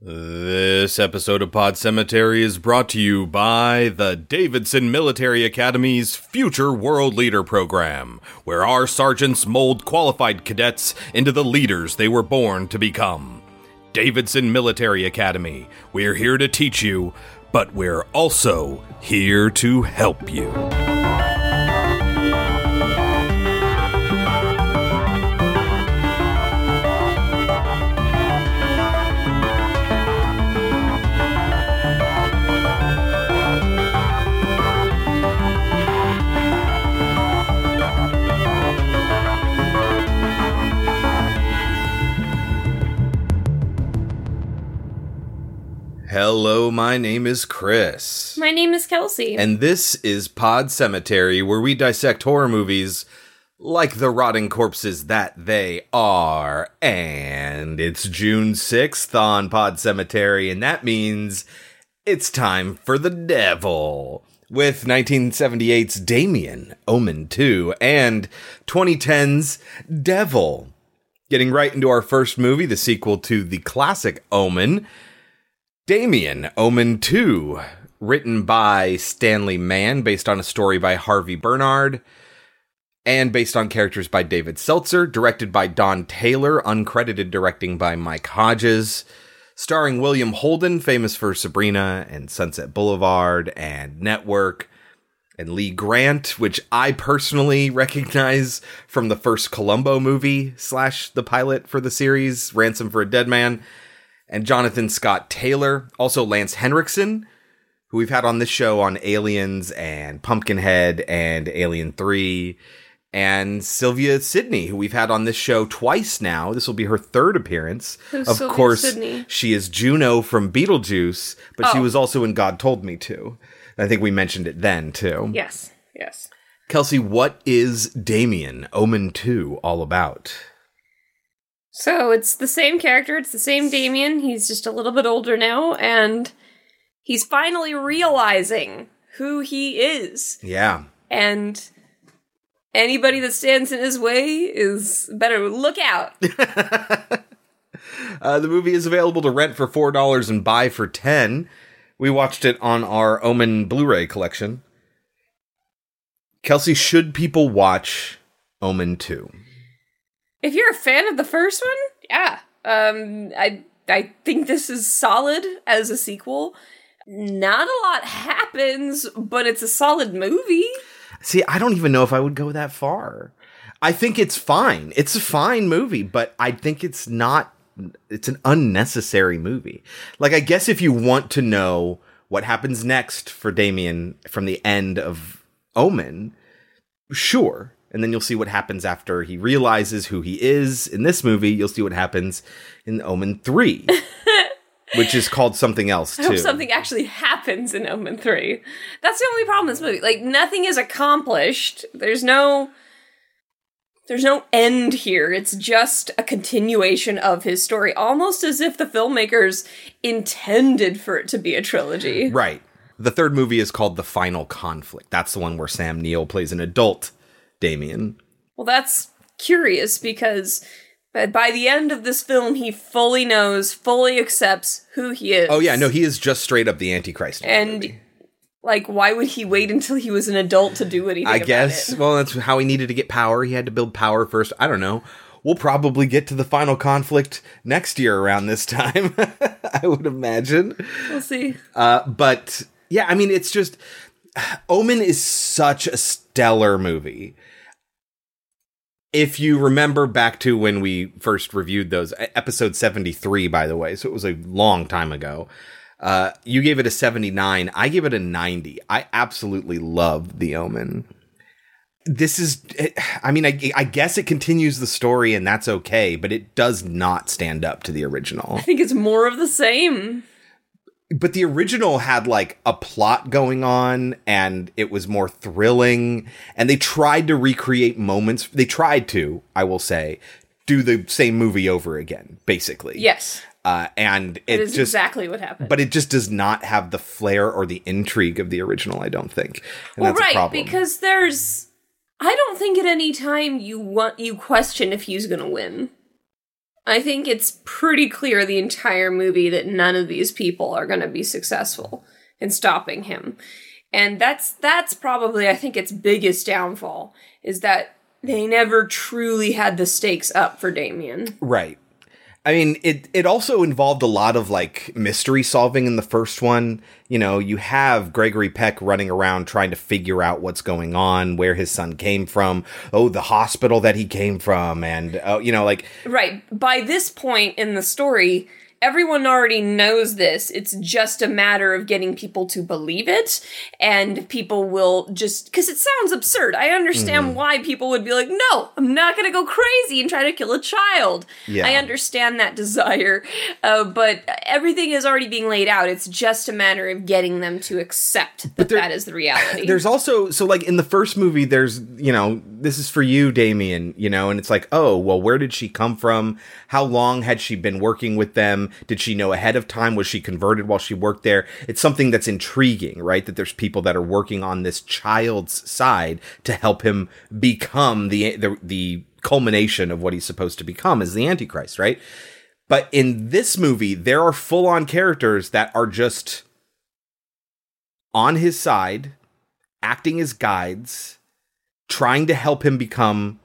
This episode of Pod Cemetery is brought to you by the Davidson Military Academy's Future World Leader Program, where our sergeants mold qualified cadets into the leaders they were born to become. Davidson Military Academy, we're here to teach you, but we're also here to help you. Hello, my name is Chris. My name is Kelsey. And this is Pod Cemetery, where we dissect horror movies like the rotting corpses that they are. And it's June 6th on Pod Cemetery, and that means it's time for the devil. With 1978's Damien, Omen 2, and 2010's Devil. Getting right into our first movie, the sequel to the classic Omen. Damien, Omen 2, written by Stanley Mann, based on a story by Harvey Bernhard, and based on characters by David Seltzer, directed by Don Taylor, uncredited directing by Mike Hodges, starring William Holden, famous for Sabrina and Sunset Boulevard and Network, and Lee Grant, which I personally recognize from the first Columbo movie slash the pilot for the series, Ransom for a Dead Man and Jonathan Scott Taylor, also Lance Henriksen, who we've had on this show on Aliens and Pumpkinhead and Alien 3, and Sylvia Sidney, who we've had on this show twice now. This will be her third appearance. Who's of Sylvia course, Sidney? she is Juno from Beetlejuice, but she Oh. was also in God Told Me To. I think we mentioned it then too. yes, yes. Kelsey, what is Damien Omen 2 all about? So it's the same character, it's the same Damien. He's just a little bit older now, and he's finally realizing who he is. Yeah. And anybody that stands in his way is better look out. Uh, the movie is available to rent for four dollars and buy for ten. We watched it on our Omen Blu-ray collection. Kelsey, should people watch Omen two? If you're a fan of the first one, yeah. Um I I think this is solid as a sequel. Not a lot happens, but it's a solid movie. See, I don't even know if I would go that far. I think it's fine. It's a fine movie, but I think it's not. It's an unnecessary movie. Like, I guess if you want to know what happens next for Damien from the end of Omen, sure. And then you'll see what happens after he realizes who he is in this movie. You'll see what happens in Omen 3, which is called something else, I too. hope something actually happens in Omen 3. That's the only problem with this movie. Like, nothing is accomplished. There's no. There's no end here. It's just a continuation of his story, almost as if the filmmakers intended for it to be a trilogy. Right. The third movie is called The Final Conflict. That's the one where Sam Neill plays an adult Damien. Well, that's curious because by the end of this film, he fully knows, fully accepts who he is. Oh yeah, no, he is just straight up the Antichrist. And, movie. like, why would he wait until he was an adult to do anything? I guess well that's how he needed to get power. He had to build power first. I don't know. We'll probably get to the final conflict next year around this time. I would imagine. We'll see. Uh, but yeah, I mean, it's just Omen is such a stellar movie. If you remember back to when we first reviewed those, episode 73, by the way, so it was a long time ago. Uh, you gave it a 79. I gave it a 90. I absolutely love The Omen. This is, I mean, I, I guess it continues the story and that's okay, but it does not stand up to the original I think it's more of the same. But the original had like a plot going on and it was more thrilling and they tried to recreate moments they tried to i will say do the same movie over again basically Yes, uh, and it is just exactly what happened. but it just does not have the flair or the intrigue of the original i don't think and well, right, because there's. I don't think at any time you want you question if he's gonna win. I think it's pretty clear the entire movie that none of these people are going to be successful in stopping him. And that's that's probably I think its biggest downfall is that they never truly had the stakes up for Damien. Right. I mean, it it also involved a lot of like mystery solving in the first one. You know, you have Gregory Peck running around trying to figure out what's going on, where his son came from, oh, the hospital that he came from, and uh, you know, like Right. By this point in the story, everyone already knows this. It's just a matter of getting people to believe it, and people will just because it sounds absurd. I understand Mm-hmm. why people would be like, "No, I'm not going to go crazy and try to kill a child." Yeah. I understand that desire, uh, but everything is already being laid out. It's just a matter of getting them to accept that there- that is the reality. there's also so like in the first movie there's you know this is for you damien you know and it's like oh well where did she come from how long had she been working with them did she know ahead of time? Was she converted while she worked there? It's something that's intriguing right? That there's people that are working on this child's side to help him become the the, the culmination of what he's supposed to become as the antichrist right? But in this movie there are full-on characters that are just on his side, acting as guides, trying to help him become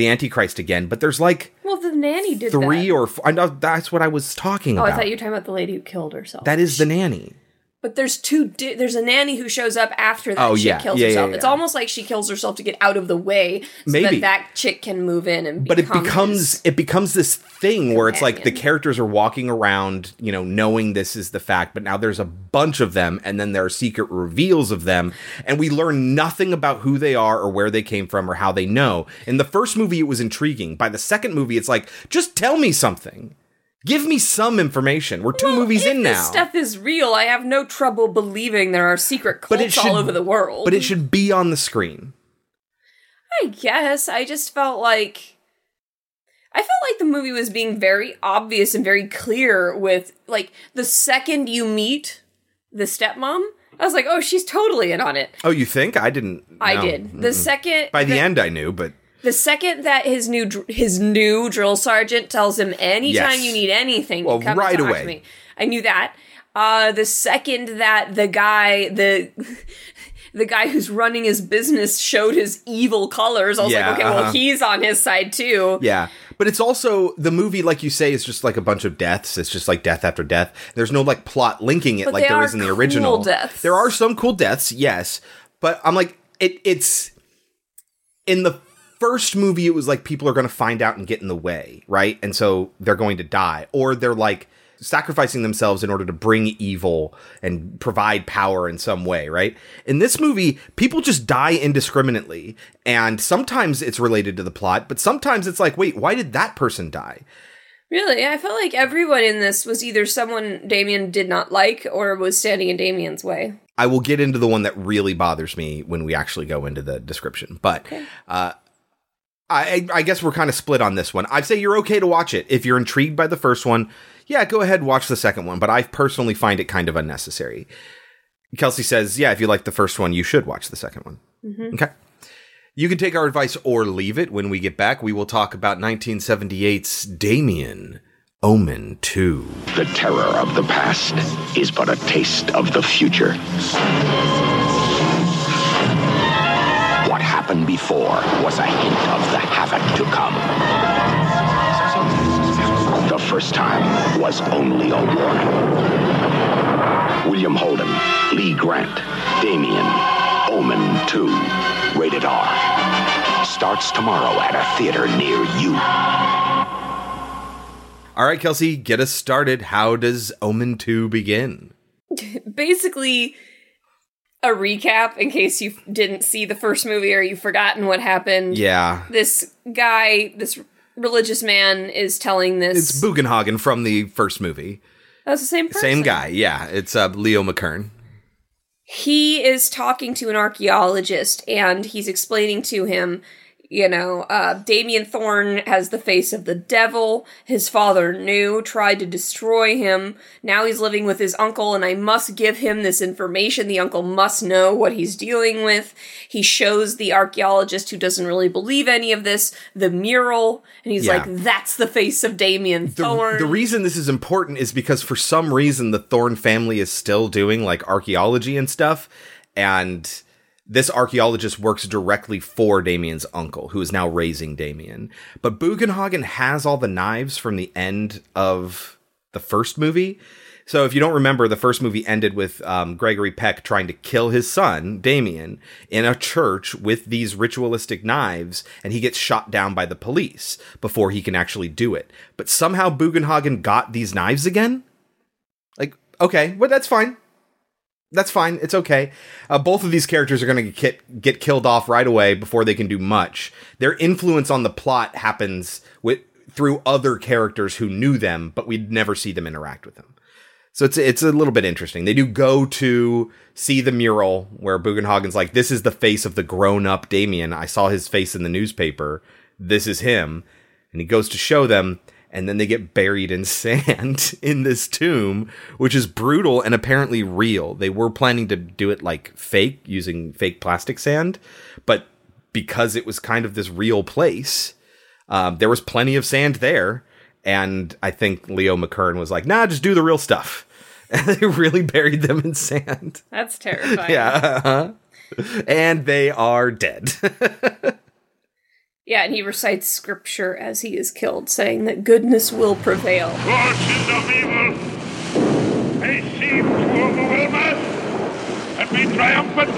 the Antichrist again. But there's like well, the nanny did three that. or four. I know that's what I was talking about. Oh, I thought you were talking about the lady who killed herself. that is the nanny. But there's two. Di- there's a nanny who shows up after that Oh, chick yeah. kills Yeah, herself. yeah. It's almost like she kills herself to get out of the way, so Maybe. that that chick can move in and. But it becomes it becomes this thing where it's like the characters are walking around, you know, knowing this is the fact, but now there's a bunch of them, and then there are secret reveals of them, and we learn nothing about who they are or where they came from or how they know. In the first movie, it was intriguing. By the second movie, it's like, just tell me something. Give me some information. We're two Well, movies if in this now. stuff is real. I have no trouble believing there are secret But cults should- all over the world. but it should be on the screen. I guess I just felt like I felt like the movie was being very obvious and very clear with like the second you meet the stepmom, I was like, oh, she's totally in on it. Oh, you think? I didn't. I no. did. The second By the end, I knew, but The second that his new dr- his new drill sergeant tells him anytime Yes. you need anything, Well, come right away. to me. I knew that. Uh, the second that the guy the the guy who's running his business showed his evil colors, I was Yeah, like, okay, uh-huh. well, he's on his side too. Yeah. But it's also the movie, like you say, is just like a bunch of deaths. It's just like death after death. There's no like plot linking it But like there are in the cool original. deaths. There are some cool deaths, yes. But I'm like, it it's in the first movie, it was like people are gonna find out and get in the way, right? And so they're going to die. Or they're like sacrificing themselves in order to bring evil and provide power in some way, right? In this movie, people just die indiscriminately. And sometimes it's related to the plot, but sometimes it's like, wait, why did that person die? Really, I felt like everyone in this was either someone Damien did not like or was standing in Damien's way. I will get into the one that really bothers me when we actually go into the description. But uh, I, I guess we're kind of split on this one. I'd say you're okay to watch it if you're intrigued by the first one. Yeah, go ahead and watch the second one. But I personally find it kind of unnecessary. Kelsey says, yeah, if you like the first one, you should watch the second one. Mm-hmm. Okay. You can take our advice or leave it. When we get back, we will talk about 1978's Damien Omen 2. The terror of the past is but a taste of the future. What happened before was a hint of the havoc to come. The first time was only a warning. William Holden, Lee Grant, Damien, Omen 2, rated R. Starts tomorrow at a theater near you. All right, Kelsey, get us started. How does Omen 2 begin? basically a recap in case you didn't see the first movie or you've forgotten what happened. Yeah. This guy, this religious man, is telling this. It's Bugenhagen from the first movie. That's the same person. Same guy. Yeah. It's uh, Leo McKern. He is talking to an archaeologist and he's explaining to him You know, uh, Damien Thorne has the face of the devil. His father knew, tried to destroy him. Now he's living with his uncle, and I must give him this information. The uncle must know what he's dealing with. He shows the archaeologist who doesn't really believe any of this the mural, and he's Yeah. like, "That's the face of Damien The, Thorne." the reason this is important is because for some reason the Thorne family is still doing like archaeology and stuff, and this archaeologist works directly for Damien's uncle, who is now raising Damien. But Bugenhagen has all the knives from the end of the first movie. So if you don't remember, the first movie ended with um, Gregory Peck trying to kill his son, Damien, in a church with these ritualistic knives, and he gets shot down by the police before he can actually do it. But somehow Bugenhagen got these knives again? Like, okay, well, that's fine. That's fine. It's okay. Uh, both of these characters are going to get get killed off right away before they can do much. Their influence on the plot happens with through other characters who knew them, but we'd never see them interact with them. So it's it's a little bit interesting. They do go to see the mural where Bugenhagen's like, "This is the face of the grown up Damien. I saw his face in the newspaper. This is him." And he goes to show them, and then they get buried in sand in this tomb, which is brutal and apparently real. They were planning to do it like fake using fake plastic sand, but because it was kind of this real place, um, there was plenty of sand there. And I think Leo McKern was like, nah, just do the real stuff. And they really buried them in sand. That's terrifying. Yeah. uh-huh. And they are dead. Yeah, and he recites scripture as he is killed, saying that goodness will prevail. Forces of evil may seem to overwhelm us and be triumphant,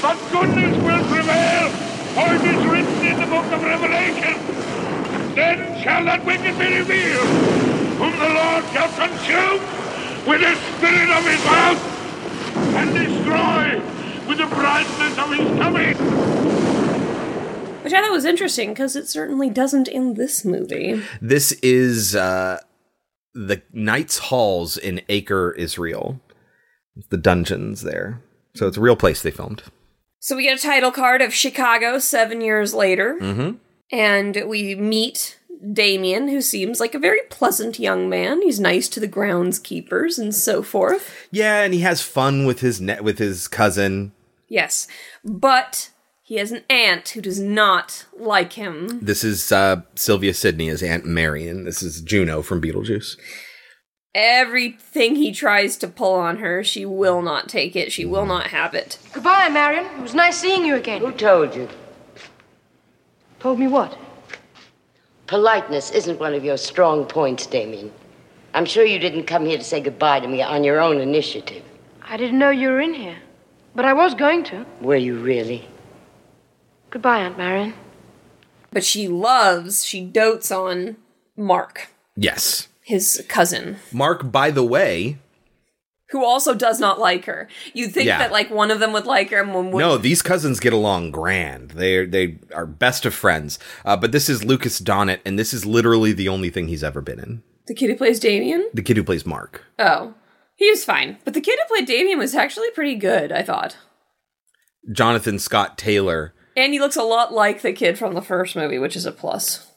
but goodness will prevail, for it is written in the book of Revelation, Then shall that wicked be revealed, whom the Lord shall consume with the spirit of his mouth, and destroy with the brightness of his coming. Which I thought was interesting because it certainly doesn't in this movie. this is uh, the Knights Halls in Acre, Israel. The dungeons there. So it's a real place they filmed. So we get a title card of Chicago seven years later, Mm-hmm. and we meet Damien, who seems like a very pleasant young man. He's nice to the groundskeepers and so forth. Yeah, and he has fun with his net with his cousin. Yes, but he has an aunt who does not like him. This is uh, Sylvia Sidney as Aunt Marion. This is Juno from Beetlejuice. Everything he tries to pull on her, she will not take it. She will not have it. Goodbye, Marion. It was nice seeing you again. Who told you? Told me what? Politeness isn't one of your strong points, Damien. I'm sure you didn't come here to say goodbye to me on your own initiative. I didn't know you were in here. But I was going to. Were you really? Goodbye, Aunt Marion. But she loves, she dotes on Mark, Yes. his cousin, Mark, by the way, who also does not like her. You'd think Yeah. that like one of them would like her and one would no, these cousins get along grand. They they are best of friends. Uh, but this is Lucas Donat, and this is literally the only thing he's ever been in. The kid who plays Damien? The kid who plays Mark. Oh. He was fine. But the kid who played Damien was actually pretty good, I thought. Jonathan Scott Taylor. And he looks a lot like the kid from the first movie, which is a plus.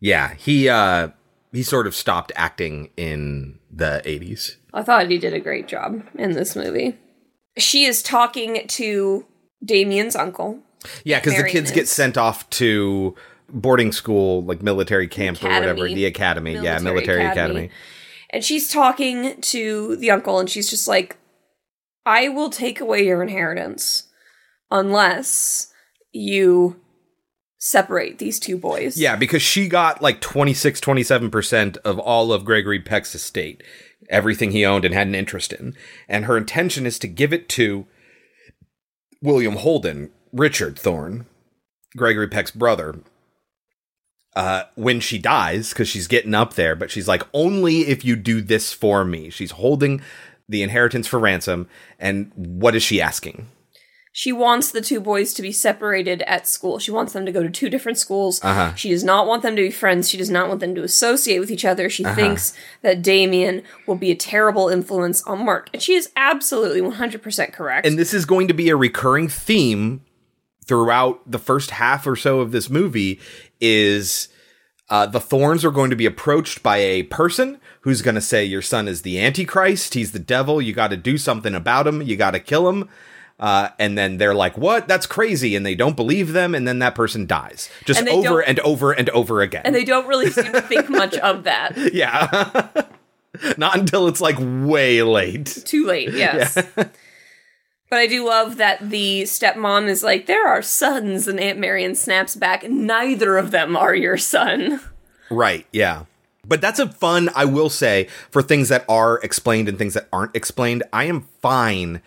Yeah, he uh he sort of stopped acting in the 80s. I thought he did a great job in this movie. She is talking to Damien's uncle. Yeah, because the kids get sent off to boarding school, like military camp or whatever, the academy. yeah, Military military academy. academy. And she's talking to the uncle, and she's just like, I will take away your inheritance unless you separate these two boys. Yeah, because she got like 26, 27% of all of Gregory Peck's estate, everything he owned and had an interest in. And her intention is to give it to William Holden, Richard Thorne, Gregory Peck's brother, uh, when she dies, because she's getting up there, but she's like, only if you do this for me. She's holding the inheritance for ransom. And what is she asking? She wants the two boys to be separated at school. She wants them to go to two different schools. Uh-huh. She does not want them to be friends. She does not want them to associate with each other. She thinks that Damien will be a terrible influence on Mark. And she is absolutely 100% correct. And this is going to be a recurring theme throughout the first half or so of this movie is uh, the thorns are going to be approached by a person who's going to say your son is the antichrist he's the devil you got to do something about him you got to kill him uh, and then they're like what that's crazy and they don't believe them and then that person dies just And over and over and over again And they don't really seem to think much of that. yeah not until it's like way late Too late, yes. But I do love that the stepmom is like, there are sons, and Aunt Marion snaps back, neither of them are your son. Right, yeah. But that's a fun, I will say, for things that are explained and things that aren't explained. I am fine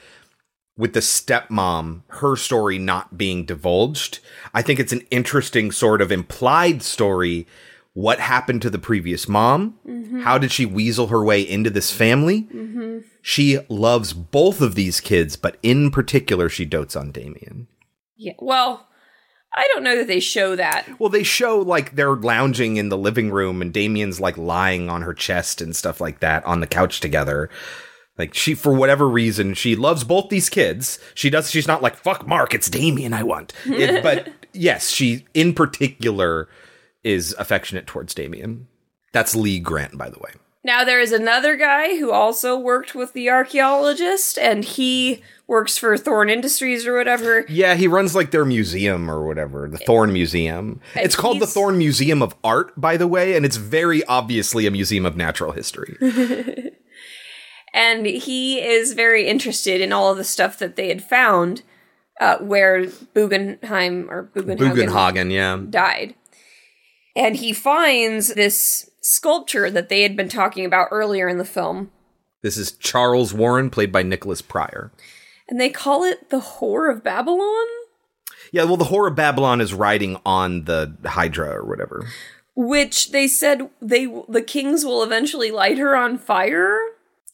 with the stepmom, her story not being divulged. I think it's an interesting sort of implied story. What happened to the previous mom? Mm-hmm. How did she weasel her way into this family? Mm-hmm. She loves both of these kids, but in particular, she dotes on Damien. Yeah, well, I don't know that they show that. Well, they show like they're lounging in the living room and Damien's like lying on her chest and stuff like that on the couch together. Like she, for whatever reason, she loves both these kids. She does. She's not like fuck Mark. It's Damien I want. It- but yes, she in particular is affectionate towards Damien. That's Lee Grant, by the way. Now, there is another guy who also worked with the archaeologist, and he works for Thorn Industries or whatever. Yeah, he runs like their museum or whatever, the Thorn Museum. And It's called the Thorn Museum of Art, by the way, and it's very obviously a museum of natural history. and he is very interested in all of the stuff that they had found uh, where Bugenheim or Bugenhagen, Bugenhagen, yeah. died. And he finds this sculpture that they had been talking about earlier in the film, This is Charles Warren, played by Nicholas Pryor. and they call it the Whore of Babylon, Yeah, well, the Whore of Babylon is riding on the Hydra or whatever. which they said they the kings will eventually light her on fire.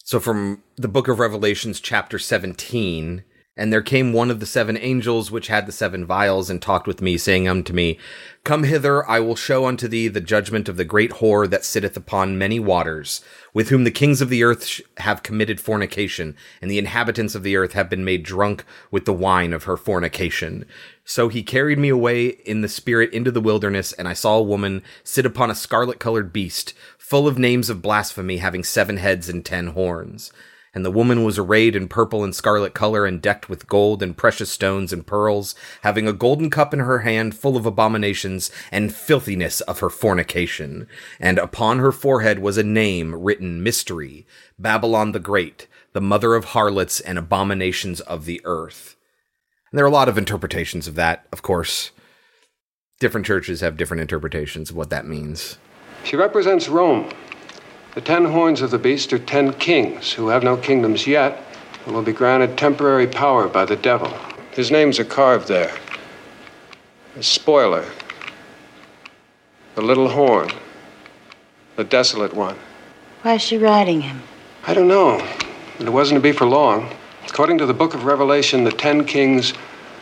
So, from the book of Revelations, chapter 17, and there came one of the seven angels which had the seven vials and talked with me, saying unto me, Come hither, I will show unto thee the judgment of the great whore that sitteth upon many waters, with whom the kings of the earth have committed fornication, and the inhabitants of the earth have been made drunk with the wine of her fornication. So he carried me away in the spirit into the wilderness, and I saw a woman sit upon a scarlet colored beast, full of names of blasphemy, having seven heads and ten horns. And the woman was arrayed in purple and scarlet color and decked with gold and precious stones and pearls, having a golden cup in her hand full of abominations and filthiness of her fornication. And upon her forehead was a name written Mystery, Babylon the Great, the mother of harlots and abominations of the earth. And there are a lot of interpretations of that, of course. Different churches have different interpretations of what that means. She represents Rome. The ten horns of the beast are ten kings who have no kingdoms yet and will be granted temporary power by the devil. His names are carved there. The spoiler, the little horn, the desolate one. Why is she riding him? I don't know, but it wasn't to be for long. According to the book of Revelation, the ten kings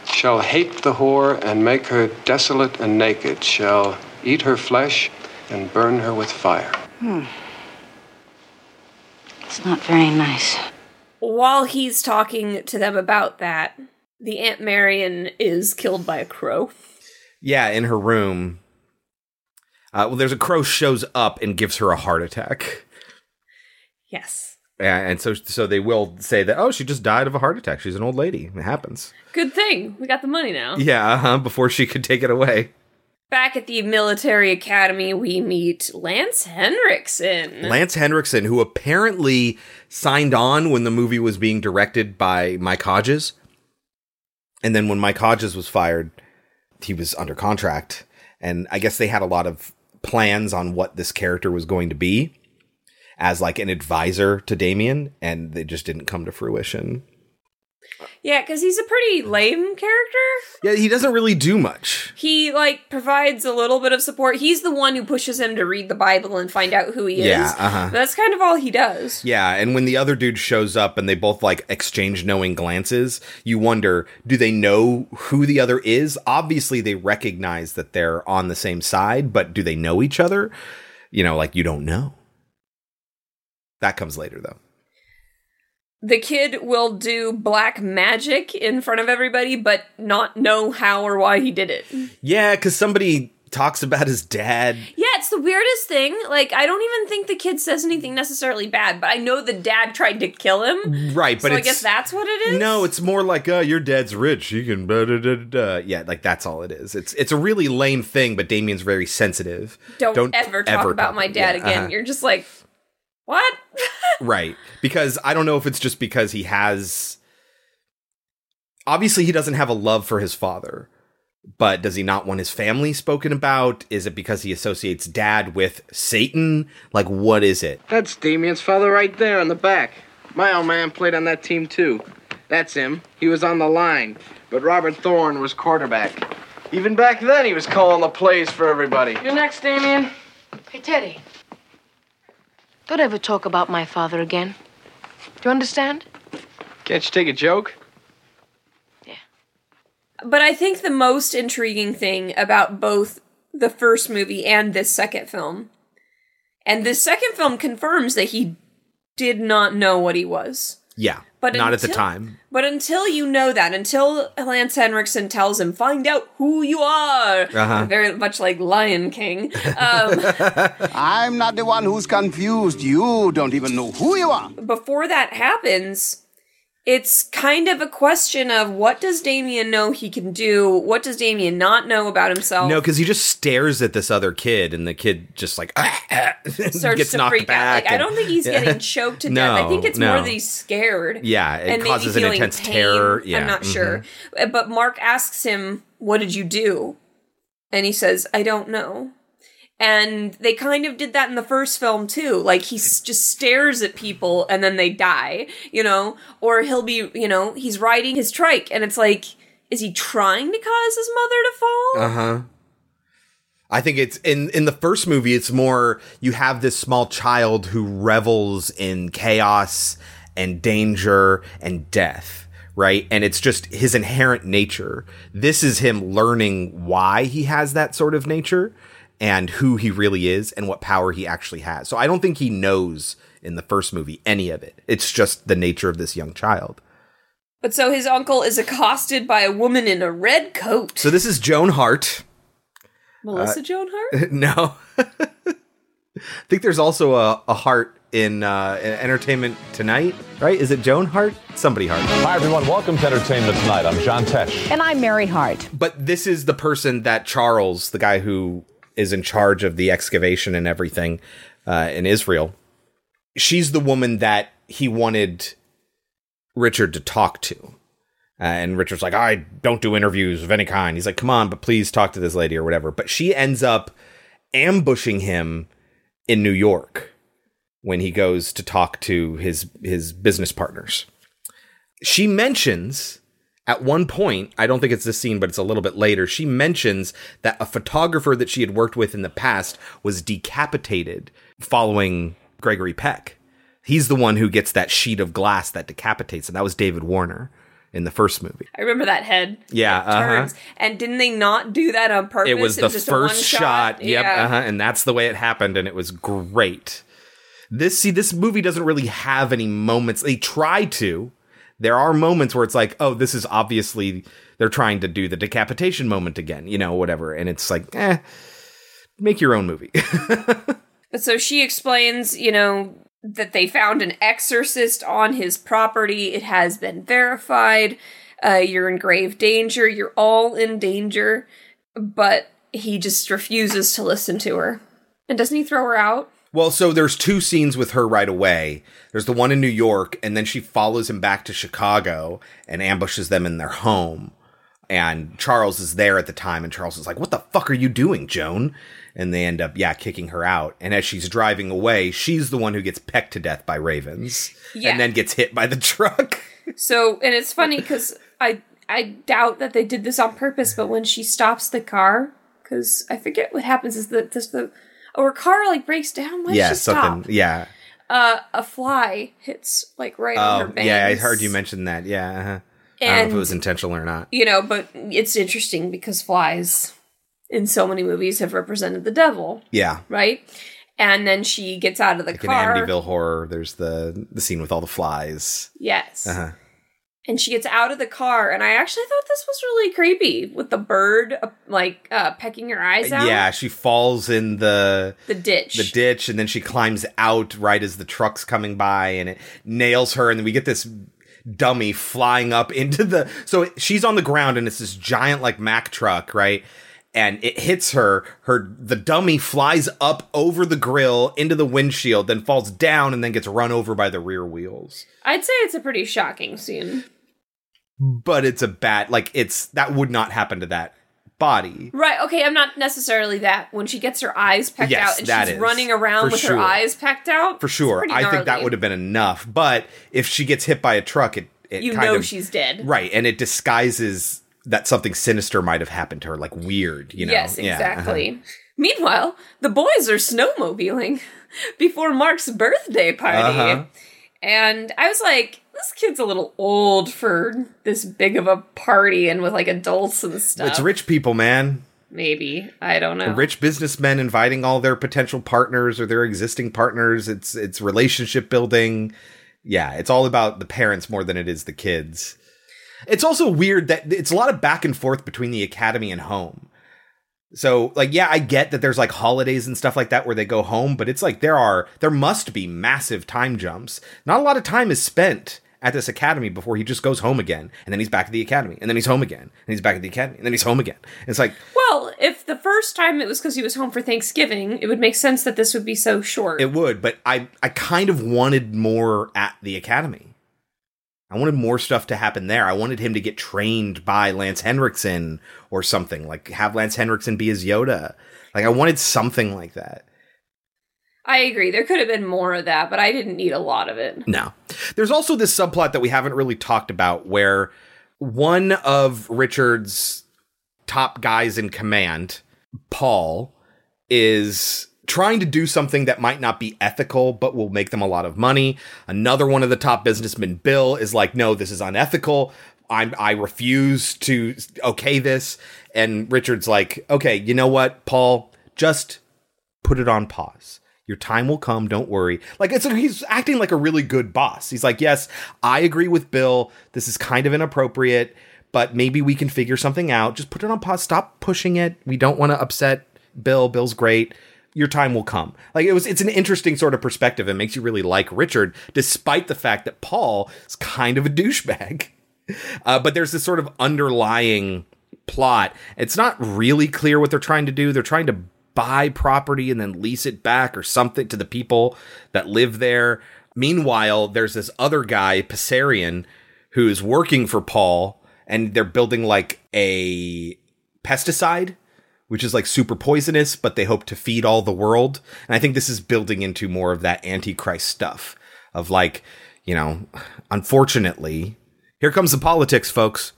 shall hate the whore and make her desolate and naked, shall eat her flesh and burn her with fire. Hmm. It's not very nice. While he's talking to them about that, the Aunt Marion is killed by a crow. Yeah, in her room. Uh, well, there's a crow shows up and gives her a heart attack. Yes. And so so they will say that oh she just died of a heart attack. She's an old lady. It happens. Good thing. We got the money now. Yeah, uh-huh, before she could take it away. Back at the military academy, we meet Lance Henriksen. Lance Henriksen, who apparently signed on when the movie was being directed by Mike Hodges, and then when Mike Hodges was fired, he was under contract, and I guess they had a lot of plans on what this character was going to be as like an advisor to Damien, and they just didn't come to fruition. Yeah, because he's a pretty lame character. Yeah, he doesn't really do much. He like provides a little bit of support. He's the one who pushes him to read the Bible and find out who he Yeah, is. uh-huh. That's kind of all he does. Yeah, and when the other dude shows up and they both like exchange knowing glances, you wonder, do they know who the other is? Obviously they recognize that they're on the same side, but do they know each other? You know, like you don't know. That comes later though. The kid will do black magic in front of everybody, but not know how or why he did it. Yeah, because somebody talks about his dad. Yeah, it's the weirdest thing. Like, I don't even think the kid says anything necessarily bad, but I know the dad tried to kill him. Right, but so I guess that's what it is. no, it's more like, uh, your dad's rich. He can, da, da, da, da. yeah, like that's all it is. It's it's a really lame thing, but Damien's very sensitive. don't, ever talk about talk- my dad yeah, again. uh-huh. You're just like, what? Right. Because I don't know if it's just because he has. Obviously, he doesn't have a love for his father, but does he not want his family spoken about? Is it because he associates dad with Satan? Like, what is it? That's Damien's father right there in the back. My old man played on that team too. That's him. He was on the line, but Robert Thorne was quarterback. Even back then, he was calling the plays for everybody. You're next, Damien. Hey, Teddy. Don't ever talk about my father again. Do you understand? Can't you take a joke? Yeah. But I think the most intriguing thing about both the first movie and this second film, and this second film confirms that he did not know what he was. Yeah. But not at the time. But until you know that, until Lance Henriksen tells him, find out who you are, Uh-huh. very much like Lion King. Um, I'm not the one who's confused. You don't even know who you are. before that happens, it's kind of a question of what does Damien know he can do? What does Damien not know about himself? No, because he just stares at this other kid, and the kid just like starts gets to knocked freak out. back. Like I don't think he's Yeah. getting choked to No, death. I think it's no. more that he's scared. Yeah, it and maybe causes an intense pain. terror. Yeah, I'm not mhm. sure. But Mark asks him, "What did you do?" And he says, "I don't know." And they kind of did that in the first film too. Like he just stares at people and then they die, you know? Or he'll be, you know, he's riding his trike and it's like, is he trying to cause his mother to fall? Uh huh. I think it's in in the first movie. It's more you have this small child who revels in chaos and danger and death, right? And it's just his inherent nature. This is him learning why he has that sort of nature and who he really is and what power he actually has. So I don't think he knows in the first movie any of it. It's just the nature of this young child. But so his uncle is accosted by a woman in a red coat. So this is Joan Hart. Melissa Uh, Joan Hart? no. I think there's also a, a heart in uh, in Entertainment Tonight, right? Is it Joan Hart? Somebody Hart. Hi, everyone. Welcome to Entertainment Tonight. I'm John Tesh. And I'm Mary Hart. But this is the person that Charles, the guy who is in charge of the excavation and everything uh, in Israel, she's the woman that he wanted Richard to talk to. Uh, and Richard's like, I don't do interviews of any kind. He's like, come on, but please talk to this lady or whatever. But she ends up ambushing him in New York when he goes to talk to his his business partners. She mentions at one point, I don't think it's this scene, but it's a little bit later, she mentions that a photographer that she had worked with in the past was decapitated following Gregory Peck. He's the one who gets that sheet of glass that decapitates, and that was David Warner in the first movie. I remember that head. Yeah, It uh-huh. turns. And didn't they not do that on purpose? It was the just a first one shot. Yep, Yeah. uh-huh, and that's the way it happened, and it was great. This see, this movie doesn't really have any moments. They try to. There are moments where it's like, oh, this is obviously they're trying to do the decapitation moment again, you know, whatever. And it's like, eh, make your own movie. But so she explains, you know, that they found an exorcist on his property. It has been verified. Uh, you're in grave danger. You're all in danger. But he just refuses to listen to her. And doesn't he throw her out? Well, so there's two scenes with her right away. There's the one in New York, and then she follows him back to Chicago and ambushes them in their home. And Charles is there at the time, and Charles is like, What the fuck are you doing, Joan? And they end up, yeah, kicking her out. And as she's driving away, she's the one who gets pecked to death by ravens Yeah. and then gets hit by the truck. So, and it's funny because I I doubt that they did this on purpose, but when she stops the car, because I forget what happens is that this the oh her car like breaks down. Why yeah, she stop? Yeah. Uh, a fly hits like right on her Oh, veins. yeah, I heard you mention that. Yeah. uh-huh. I don't know if it was intentional or not. You know, but it's interesting because flies in so many movies have represented the devil, Yeah. right? And then she gets out of the Like in car. Amityville Horror, there's the the scene with all the flies. Yes. Uh-huh. And she gets out of the car, and I actually thought this was really creepy with the bird, uh, like uh, pecking her eyes out. Yeah, she falls in the The ditch. the ditch, and then she climbs out right as the truck's coming by, and it nails her, and then we get this dummy flying up into the. So she's on the ground, and it's this giant like Mack truck, right? And it hits her. Her the dummy flies up over the grill into the windshield, then falls down, and then gets run over by the rear wheels. I'd say it's a pretty shocking scene. But it's a bad like it's that would not happen to that body. Right, okay, I'm not necessarily that. When she gets her eyes pecked Yes, out and that she's is. running around with sure. her eyes pecked out. For sure. I think that would have been enough. But if she gets hit by a truck, it, it You know of she's dead. right, and it disguises that something sinister might have happened to her, like weird. You know? Yes, Yeah, exactly. uh-huh. Meanwhile, the boys are snowmobiling before Mark's birthday party. Uh-huh. And I was like, this kid's a little old for this big of a party and with like adults and stuff. It's rich people, man. Maybe. I don't know. Rich businessmen inviting all their potential partners or their existing partners. It's it's relationship building. Yeah, it's all about the parents more than it is the kids. It's also weird that it's a lot of back and forth between the academy and home. So, like, yeah, I get that there's like holidays and stuff like that where they go home, but it's like there are there must be massive time jumps. Not a lot of time is spent at this academy before he just goes home again, and then he's back at the academy, and then he's home again, and he's back at the academy, and then he's home again. It's like well, if the first time it was because he was home for Thanksgiving, it would make sense that this would be so short. It would, but I I kind of wanted more at the academy. I wanted more stuff to happen there. I wanted him to get trained by Lance Henriksen or something, like have Lance Henriksen be his Yoda. Like I wanted something like that. I agree. There could have been more of that, but I didn't need a lot of it. No. There's also this subplot that we haven't really talked about where one of Richard's top guys in command, Paul, is trying to do something that might not be ethical but will make them a lot of money. Another one of the top businessmen, Bill, is like, "No, this is unethical. I'm I refuse to okay this." And Richard's like, "Okay, you know what, Paul? Just put it on pause. Your time will come. Don't worry. Like it's he's acting like a really good boss. He's like, yes, I agree with Bill. This is kind of inappropriate, but maybe we can figure something out. Just put it on pause. Stop pushing it. We don't want to upset Bill. Bill's great. Your time will come. Like it was. It's an interesting sort of perspective. It makes you really like Richard, despite the fact that Paul is kind of a douchebag. Uh, but there's this sort of underlying plot. It's not really clear what they're trying to do. They're trying to buy property and then lease it back or something to the people that live there. Meanwhile, there's this other guy, Pasarian, who's working for Paul, and they're building like a pesticide, which is like super poisonous, but they hope to feed all the world. And I think this is building into more of that antichrist stuff of like, you know, unfortunately, here comes the politics, folks.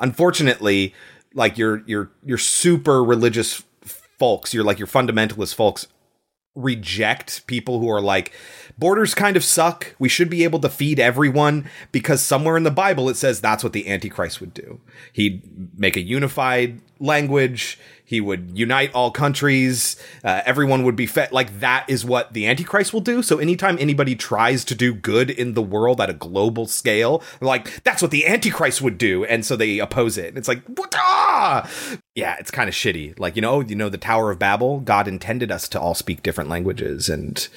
Unfortunately, like your your your super religious folks, your like your fundamentalist folks reject people who are like borders kind of suck. We should be able to feed everyone because somewhere in the Bible it says that's what the antichrist would do. He'd make a unified language, he would unite all countries, uh, everyone would be fed like that is what the antichrist will do. So anytime anybody tries to do good in the world at a global scale, like that's what the antichrist would do and so they oppose it. And it's like what ah! Yeah, it's kind of shitty. Like, you know, you know the Tower of Babel, God intended us to all speak different languages and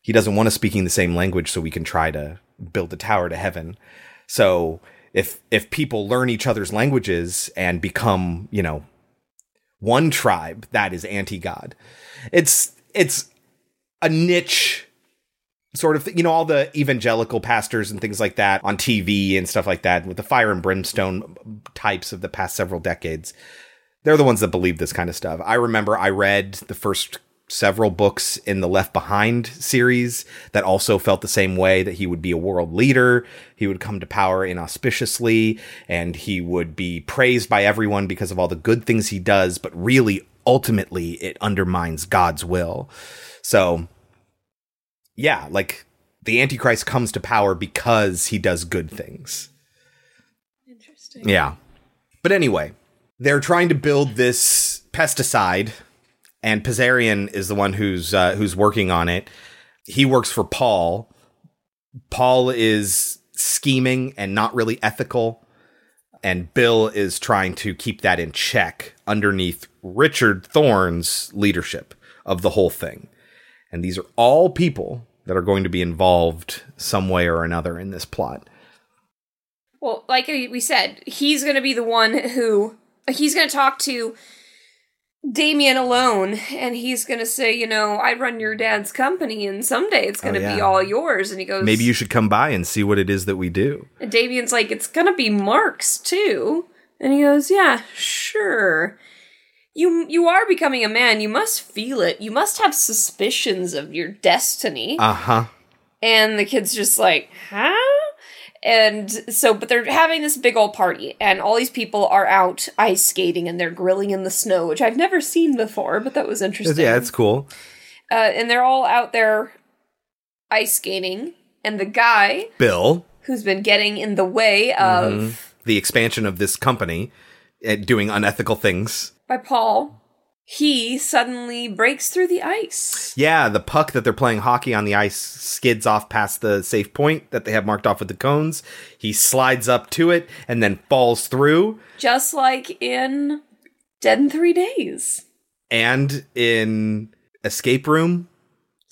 he doesn't want us speaking the same language so we can try to build the tower to heaven. So if if people learn each other's languages and become, you know, one tribe, that is anti-God. It's it's a niche sort of you know all the evangelical pastors and things like that on TV and stuff like that with the fire and brimstone types of the past several decades. They're the ones that believe this kind of stuff. I remember I read the first several books in the Left Behind series that also felt the same way that he would be a world leader, he would come to power inauspiciously, and he would be praised by everyone because of all the good things he does, but really ultimately it undermines God's will. So yeah, like the Antichrist comes to power because he does good things. Interesting. Yeah. But anyway, they're trying to build this pesticide and Pizzarian is the one who's uh, who's working on it. He works for Paul. Paul is scheming and not really ethical, and Bill is trying to keep that in check underneath Richard Thorne's leadership of the whole thing. And these are all people that are going to be involved some way or another in this plot. Well, like we said, he's going to be the one who he's going to talk to Damien alone, and he's going to say, you know, I run your dad's company, and someday it's going to Oh, yeah. be all yours. And he goes, Maybe you should come by and see what it is that we do. And Damien's like, it's going to be Mark's too. And he goes, yeah, sure. You you are becoming a man. You must feel it. You must have suspicions of your destiny. Uh huh. And the kid's just like, huh? And so, but they're having this big old party, and all these people are out ice skating and they're grilling in the snow, which I've never seen before, but that was interesting. Yeah, it's cool. Uh, and they're all out there ice skating, and the guy Bill, who's been getting in the way of mhm, the expansion of this company, uh, doing unethical things. by Paul, he suddenly breaks through the ice. Yeah, the puck that they're playing hockey on the ice skids off past the safe point that they have marked off with the cones. He slides up to it and then falls through. Just like in Dead in Three Days. And in Escape Room,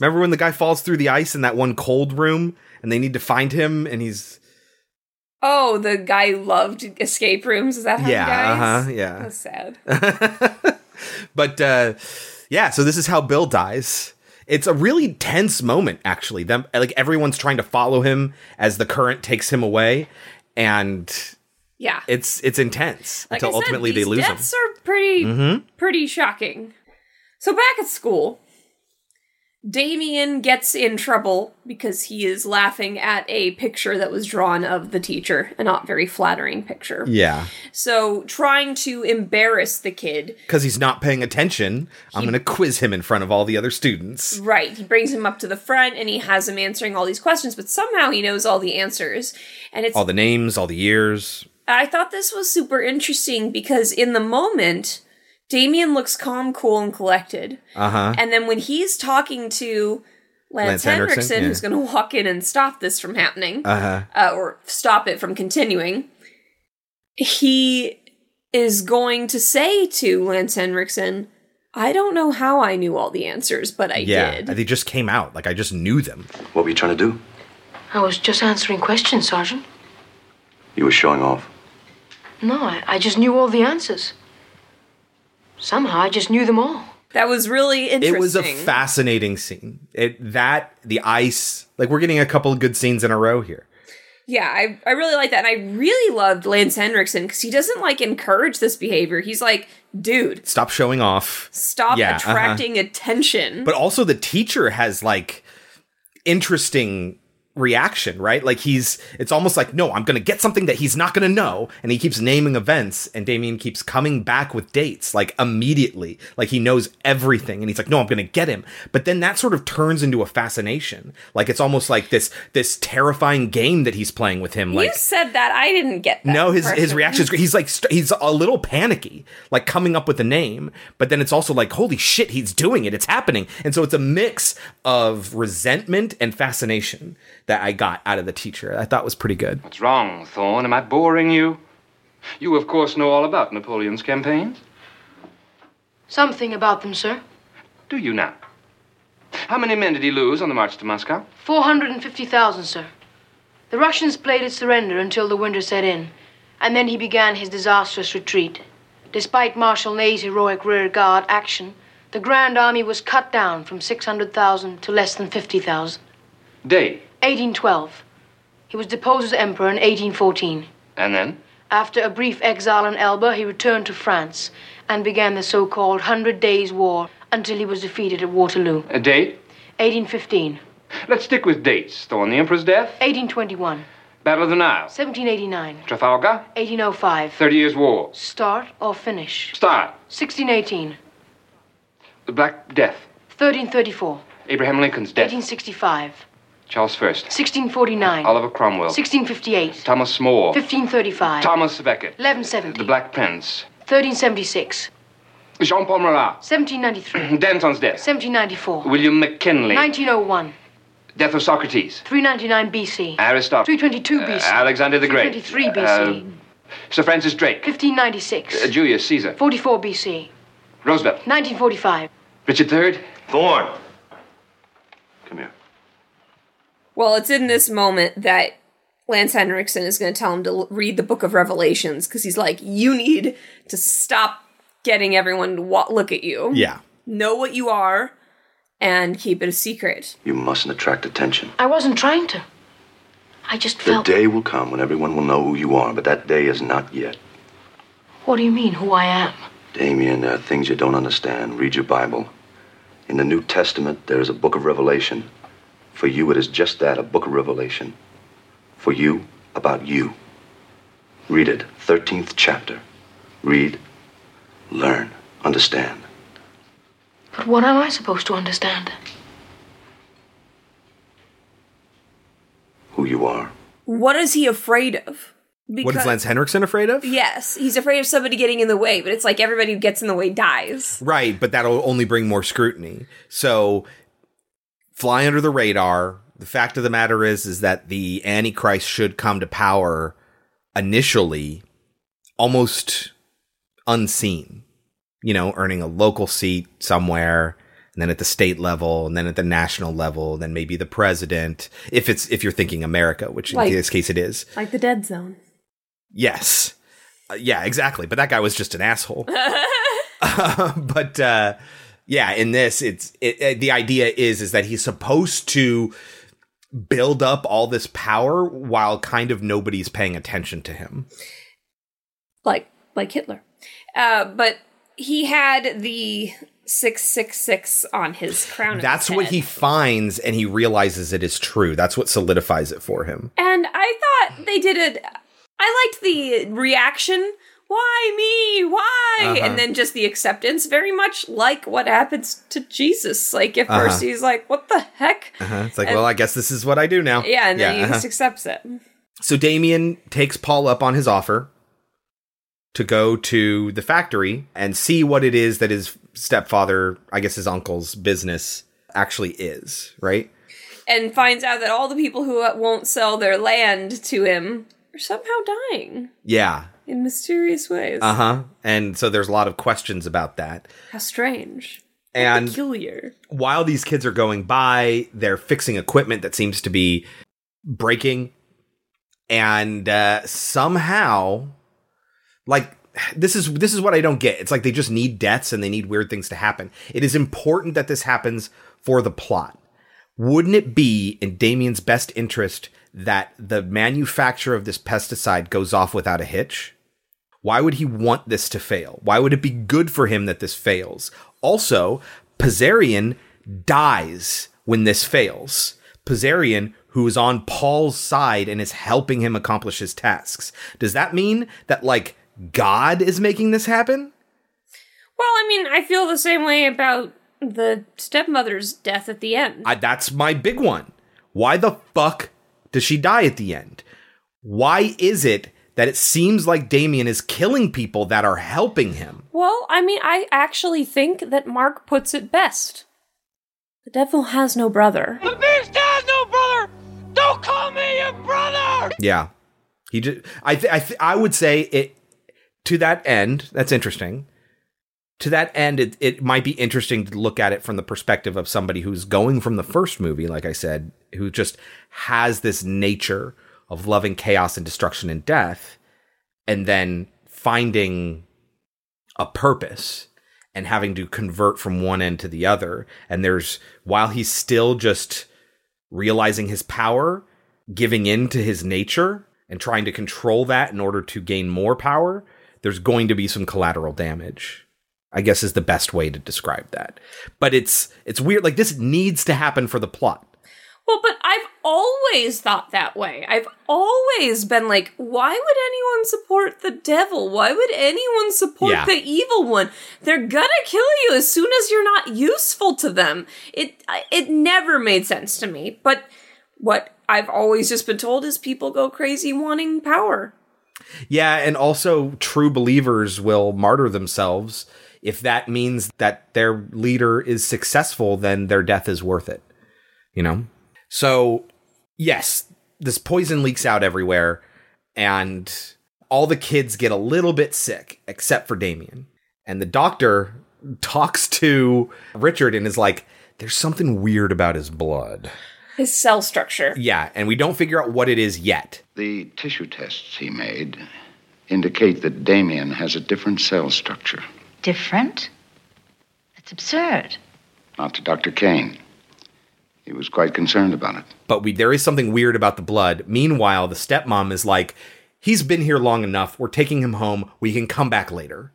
remember when the guy falls through the ice in that one cold room and they need to find him and he's Oh, the guy loved escape rooms. Is that how Yeah, guys? uh-huh, yeah. That's sad. but uh yeah so this is how bill dies it's a really tense moment actually them like everyone's trying to follow him as the current takes him away and Yeah. it's it's intense Like until said, ultimately they lose him deaths are pretty Mhm. pretty shocking. So back at school, Damien gets in trouble because he is laughing at a picture that was drawn of the teacher, a not very flattering picture. yeah So trying to embarrass the kid, because he's not paying attention i'm gonna quiz him in front of all the other students right, he brings him up to the front and he has him answering all these questions, but somehow he knows all the answers. And it's all the names all the years I thought this was super interesting because in the moment, Damien looks calm, cool, and collected. uh-huh And then when he's talking to Lance, Lance Henriksen, Henriksen, yeah. who's going to walk in and stop this from happening, uh-huh uh, or stop it from continuing, he is going to say to Lance Henriksen, I don't know how I knew all the answers, but I yeah did. they just came out like i just knew them What were you trying to do? I was just answering questions, Sergeant. You were showing off. No, I, I just knew all the answers. Somehow I just knew them all. That was really interesting. It was a fascinating scene. It that the ice, like we're getting a couple of good scenes in a row here. Yeah, I, I really like that. And I really loved Lance Henriksen because he doesn't like encourage this behavior. He's like, dude, Stop showing off. stop Yeah, uh-huh. attracting attention. But also the teacher has like interesting reaction, right? Like he's it's almost like, no, I'm gonna get something that he's not gonna know. And he keeps naming events and Damien keeps coming back with dates, like immediately. Like he knows everything. And he's like, no, I'm gonna get him. But then that sort of turns into a fascination. Like it's almost like this this terrifying game that he's playing with him. Like you said that. I didn't get that. No, his his reaction is great. He's like st- he's a little panicky, like coming up with a name, but then it's also like holy shit, he's doing it. It's happening. And so it's a mix of resentment and fascination that I got out of the teacher. I thought was pretty good. What's wrong, Thorne? Am I boring you? You, of course, know all about Napoleon's campaigns. Something about them, sir. Do you now? How many men did he lose on the march to Moscow? 450,000, sir. The Russians played at surrender until the winter set in, and then he began his disastrous retreat. Despite Marshal Ney's heroic rearguard action, the Grand Army was cut down from 600,000 to less than 50,000. Day. 1812. He was deposed as emperor in 1814. And then? After a brief exile in Elba, he returned to France and began the so called Hundred Days' War until he was defeated at Waterloo. A date? 1815. Let's stick with dates. Thorne, the Emperor's death? 1821. Battle of the Nile. 1789. Trafalgar? 1805. Thirty Years' War. Start or finish? Start. 1618. The Black Death. 1334. Abraham Lincoln's death. 1865. Charles I. 1649. Oliver Cromwell. 1658. Thomas More. 1535. Thomas Becket. 1170. The Black Prince. 1376. Jean Paul Marat. 1793. Danton's death. 1794. William McKinley. 1901. Death of Socrates. 399 BC. Aristotle. 322 Uh, BC. Alexander the Great. 323 BC. Uh, Sir Francis Drake. 1596. Uh, Julius Caesar. 44 BC. Roosevelt. 1945. Richard III. Thorne. Come here. Well, it's in this moment that Lance Henriksen is going to tell him to l- read the Book of Revelations because he's like, you need to stop getting everyone to wa- look at you. Yeah. Know what you are and keep it a secret. You mustn't attract attention. I wasn't trying to. I just The felt. day will come when everyone will know who you are, but that day is not yet. What do you mean, who I am? Damien, there are things you don't understand. Read your Bible. In the New Testament, there is a book of Revelation. For you, it is just that a book of Revelation. For you, about you. Read it, 13th chapter. Read, learn, understand. But what am I supposed to understand? Who you are. What is he afraid of? what is Lance Henriksen afraid of? Yes, he's afraid of somebody getting in the way, but it's like everybody who gets in the way dies. Right, but that'll only bring more scrutiny. So fly under the radar. The fact of the matter is is that the Antichrist should come to power initially almost unseen. You know, earning a local seat somewhere, and then at the state level, and then at the national level, then maybe the president, if it's if you're thinking America, which Like- in this case it is. Like the dead zone. Yes. Uh, yeah, exactly. But that guy was just an asshole. but uh, yeah, in this, it's it, it- the idea is is that he's supposed to build up all this power while kind of nobody's paying attention to him. like like Hitler. Uh, but he had the six six six on his crown. That's his what he finds, and he realizes it is true. That's what solidifies it for him. And I thought they did it. I liked the reaction. Why me? Why? Uh-huh. And then just the acceptance, very much like what happens to Jesus. Like at Uh-huh. first he's like, "What the heck?" Uh-huh. It's like, And- well, I guess this is what I do now. Yeah, and then he uh-huh. just accepts it. So Damien takes Paul up on his offer to go to the factory and see what it is that his stepfather, I guess his uncle's business actually is, right? And finds out that all the people who won't sell their land to him are somehow dying Yeah. In mysterious ways. Uh huh. And so there's a lot of questions about that. How strange. And peculiar. while these kids are going by, they're fixing equipment that seems to be breaking. And uh, somehow, like this is this is what I don't get. It's like they just need deaths and they need weird things to happen. It is important that this happens for the plot. Wouldn't it be in Damien's best interest that the manufacture of this pesticide goes off without a hitch? Why would he want this to fail? Why would it be good for him that this fails? Also, Pasarian dies when this fails. Pasarian, who is on Paul's side and is helping him accomplish his tasks. Does that mean that, like, God is making this happen? Well, I mean, I feel the same way about the stepmother's death at the end. I, that's my big one. Why the fuck does she die at the end? Why is it that it seems like Damien is killing people that are helping him? Well, I mean, I actually think that Mark puts it best. The devil has no brother. The beast has no brother! Don't call me your brother! Yeah, he just. I th- I th- I would say it to that end. That's interesting. To that end, it it might be interesting to look at it from the perspective of somebody who's going from the first movie, like I said, who just has this nature of loving chaos and destruction and death, and then finding a purpose and having to convert from one end to the other. And there's while he's still just realizing his power, giving in to his nature and trying to control that in order to gain more power, there's going to be some collateral damage. I guess is the best way to describe that. But it's it's weird like this needs to happen for the plot. Well, but I've always thought that way. I've always been like, why would anyone support the devil? Why would anyone support Yeah. the evil one? They're gonna kill you as soon as you're not useful to them. It it never made sense to me. But what I've always just been told is people go crazy wanting power. Yeah, and also true believers will martyr themselves if that means that their leader is successful, then their death is worth it. You know? So, yes, this poison leaks out everywhere, and all the kids get a little bit sick, except for Damien. And the doctor talks to Richard and is like, there's something weird about his blood. His cell structure. Yeah, and we don't figure out what it is yet. The tissue tests he made indicate that Damien has a different cell structure. Different? That's absurd. Not to Dr. Kane. He was quite concerned about it. But we there is something weird about the blood. Meanwhile, the stepmom is like, he's been here long enough. We're taking him home. We can come back later.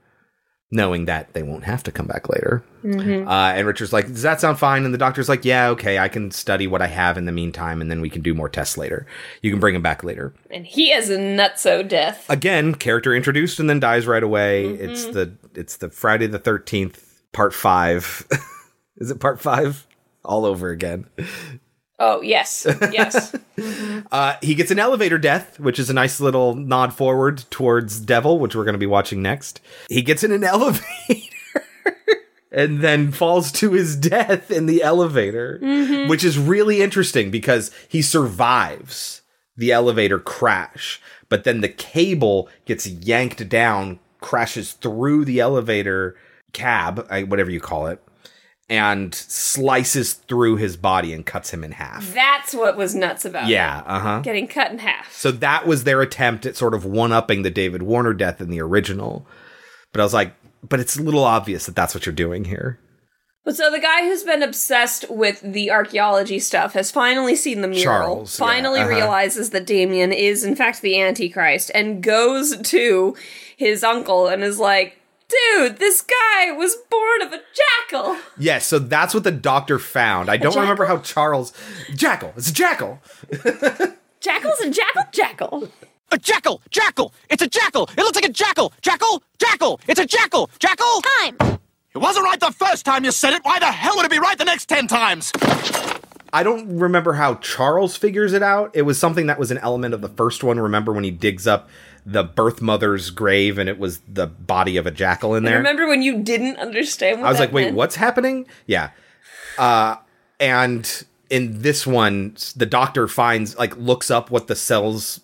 Knowing that they won't have to come back later. Mhm. Uh, and Richard's like, Does that sound fine? And the doctor's like, Yeah, okay, I can study what I have in the meantime, and then we can do more tests later. You can bring him back later. And he has a nutso death. Again, character introduced and then dies right away. Mm-hmm. It's the it's the Friday the thirteenth, part five. is it part five? All over again. Oh, yes. Yes. Uh, he gets an elevator death, which is a nice little nod forward towards Devil, which we're going to be watching next. He gets in an elevator and then falls to his death in the elevator, Mhm. which is really interesting because he survives the elevator crash, but then the cable gets yanked down, crashes through the elevator cab, whatever you call it, and slices through his body and cuts him in half. That's what was nuts about Yeah, uh huh. Getting cut in half. So that was their attempt at sort of one upping the David Warner death in the original. But I was like, but it's a little obvious that that's what you're doing here. But so the guy who's been obsessed with the archaeology stuff has finally seen the mural, Charles, yeah, finally uh-huh. realizes that Damien is in fact the Antichrist, and goes to his uncle and is like, dude, this guy was born of a jackal. Yes, so that's what the doctor found. I don't remember how Charles Jackal. It's a jackal. Jackal's a jackal jackal. A jackal! Jackal! It's a jackal! It looks like a jackal! Jackal! Jackal! It's a jackal! Jackal! Time! It wasn't right the first time you said it. Why the hell would it be right the next ten times? I don't remember how Charles figures it out. It was something that was an element of the first one. Remember when he digs up the birth mother's grave and it was the body of a jackal in there? remember when you didn't understand what I was like, wait, what's happening? Yeah. Uh, and in this one, the doctor finds, like, looks up what the cells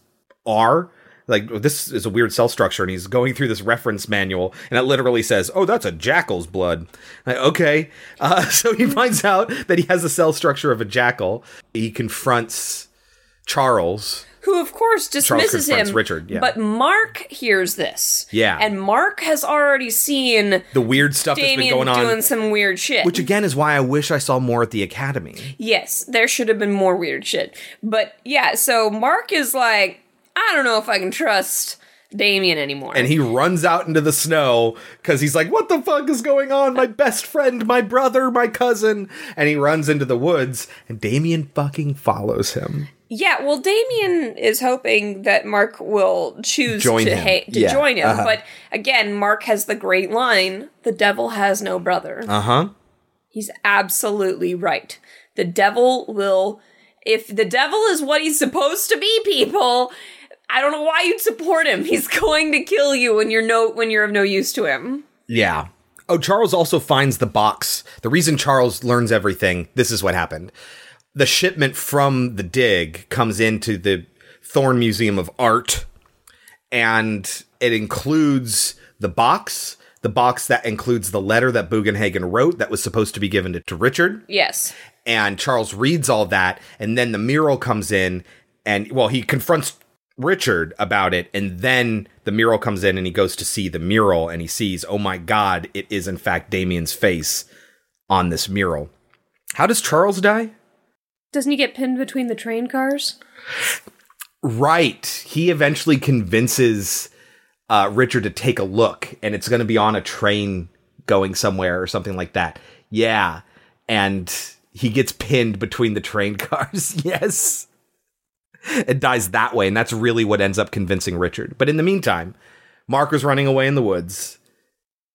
are. Like, this is a weird cell structure, and he's going through this reference manual, and it literally says, oh, that's a jackal's blood. Like, okay. Uh, so he finds out that he has the cell structure of a jackal. He confronts Charles. Who, of course, dismisses him. Richard, yeah. But Mark hears this. Yeah. And Mark has already seen The weird stuff Damien that's been going on. doing some weird shit. which, again, is why I wish I saw more at the academy. Yes, there should have been more weird shit. But yeah, so Mark is like, I don't know if I can trust Damien anymore. and he runs out into the snow because he's like, "What the fuck is going on? My best friend, my brother, my cousin!" And he runs into the woods, and Damien fucking follows him. Yeah, well, Damien is hoping that Mark will choose Join to ha- to Yeah, join him. uh-huh. But again, Mark has the great line: "The devil has no brother." Uh huh. He's absolutely right. The devil will, if the devil is what he's supposed to be, people. I don't know why you'd support him. He's going to kill you when you're no when you're of no use to him. Yeah. Oh, Charles also finds the box. The reason Charles learns everything. This is what happened. The shipment from the dig comes into the Thorn Museum of Art, and it includes the box. The box that includes the letter that Bugenhagen wrote that was supposed to be given to, to Richard. Yes. and Charles reads all that, and then the mural comes in, and well, he confronts Richard about it, and then the mural comes in, and he goes to see the mural, and he sees, oh my god, it is in fact Damien's face on this mural. How does Charles die? Doesn't he get pinned between the train cars? Right. He eventually convinces uh, Richard to take a look, and it's going to be on a train going somewhere or something like that. Yeah. And he gets pinned between the train cars. yes. It dies that way, and that's really what ends up convincing Richard. But in the meantime, Mark is running away in the woods,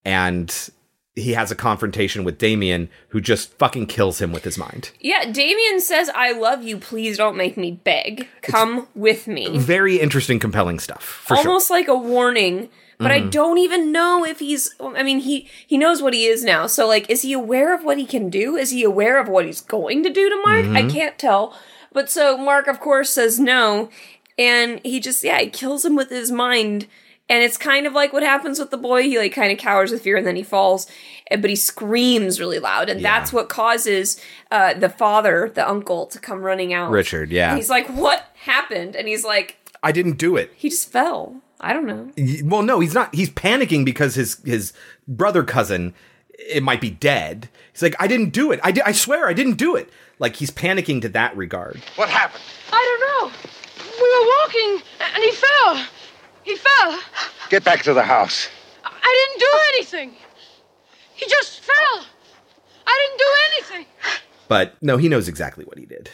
and he has a confrontation with Damien, who just fucking kills him with his mind. Yeah, Damien says, I love you. Please don't make me beg. Come with me. Very interesting, compelling stuff. For sure. Almost like a warning. But I Mhm. don't even know if he's. I mean, he he knows what he is now. So, like, is he aware of what he can do? Is he aware of what he's going to do to Mark? I Mhm. can't tell. But so Mark, of course, says no, and he just yeah, he kills him with his mind. And it's kind of like what happens with the boy. He like kind of cowers with fear, and then he falls. eh, But he screams really loud, and that's what causes uh, the father, the uncle, to come running out. Richard, yeah. And he's like, "What happened?" And he's like, I didn't do it. "He just fell. I don't know." Well, no, he's not. He's panicking because his his brother cousin it might be dead. He's like, I didn't do it. I did. I swear, I didn't do it. Like he's panicking to that regard. What happened? I don't know. We were walking, and he fell. He fell. Get back to the house. I didn't do anything. He just fell. I didn't do anything. But no, he knows exactly what he did.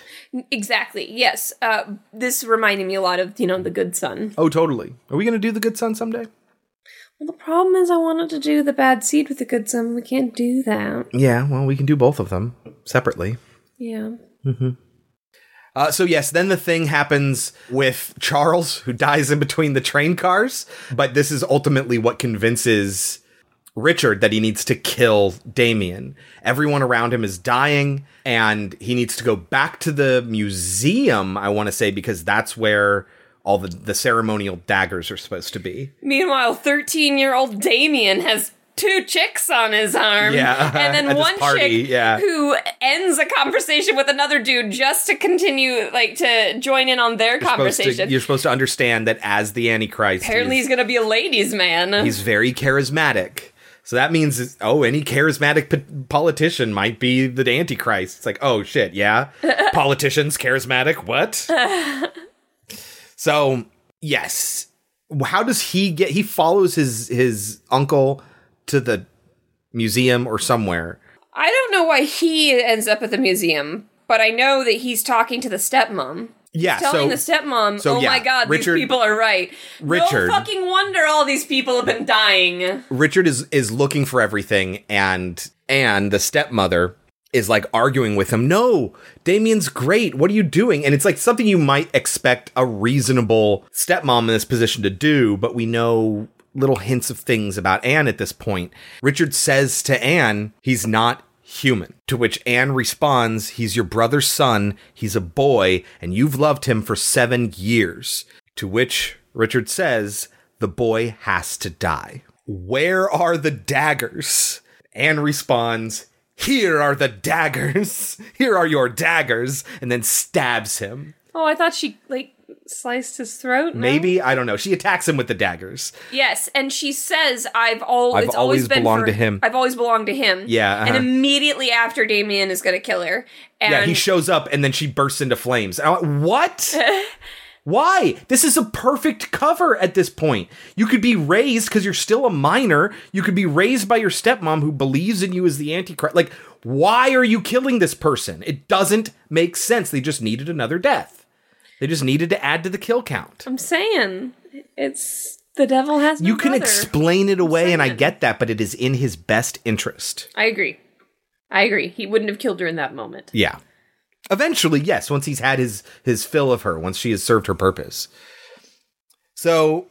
Exactly. Yes. Uh, this reminded me a lot of you know the Good Son. Oh, totally. Are we gonna do the good son someday? Well, the problem is I wanted to do the Bad Seed with the Good Son. We can't do that. Yeah. Well, we can do both of them separately. Yeah. Mm-hmm. Uh, so yes, then the thing happens with Charles, who dies in between the train cars. But this is ultimately what convinces Richard that he needs to kill Damien. Everyone around him is dying, and he needs to go back to the museum. I want to say because that's where all the the ceremonial daggers are supposed to be. Meanwhile, thirteen-year-old Damien has two chicks on his arm. Yeah, and uh-huh. then at this one party, chick yeah. who ends a conversation with another dude just to continue, like, to join in on their You're supposed, to, conversation. you're supposed to understand that as the Antichrist, Apparently, he's he's, gonna be a ladies' man. he's very charismatic. So that means, oh, any charismatic p- politician might be the Antichrist. It's like, oh shit, yeah, politicians charismatic. What? So yes, how does he get? He follows his his uncle to the museum or somewhere. I don't know why he ends up at the museum, but I know that he's talking to the stepmom. Yeah, He's telling so- the stepmom, so "Oh my god, Richard- these people are right. Richard- No fucking wonder all these people have been dying." Richard is is looking for everything, and and the stepmother is like arguing with him. No, Damien's great. What are you doing? And it's like something you might expect a reasonable stepmom in this position to do, but we know little hints of things about Anne at this point. Richard says to Anne, he's not human. To which Anne responds, He's your brother's son, he's a boy, and you've loved him for seven years. To which Richard says, The boy has to die. Where are the daggers? Anne responds, Here are the daggers. Here are your daggers. And then stabs him. Oh, I thought she like sliced his throat. no? Maybe, I don't know. She attacks him with the daggers. Yes, and she says, "I've all I've it's always always been belonged for- to him." I've always belonged to him." Yeah, and uh-huh. immediately after, Damien is going to kill her. And yeah, he shows up and then she bursts into flames. And I'm like, what? Why? This is a perfect cover at this point. You could be raised because you're still a minor. You could be raised by your stepmom who believes in you as the Antichrist. Like, why are you killing this person? It doesn't make sense. They just needed another death. They just needed to add to the kill count. I'm saying it's the devil has. No You can brother. explain it away, and I get that, but it is in his best interest. I agree. I agree. He wouldn't have killed her in that moment. Yeah. Eventually, yes, once he's had his his fill of her, once she has served her purpose. So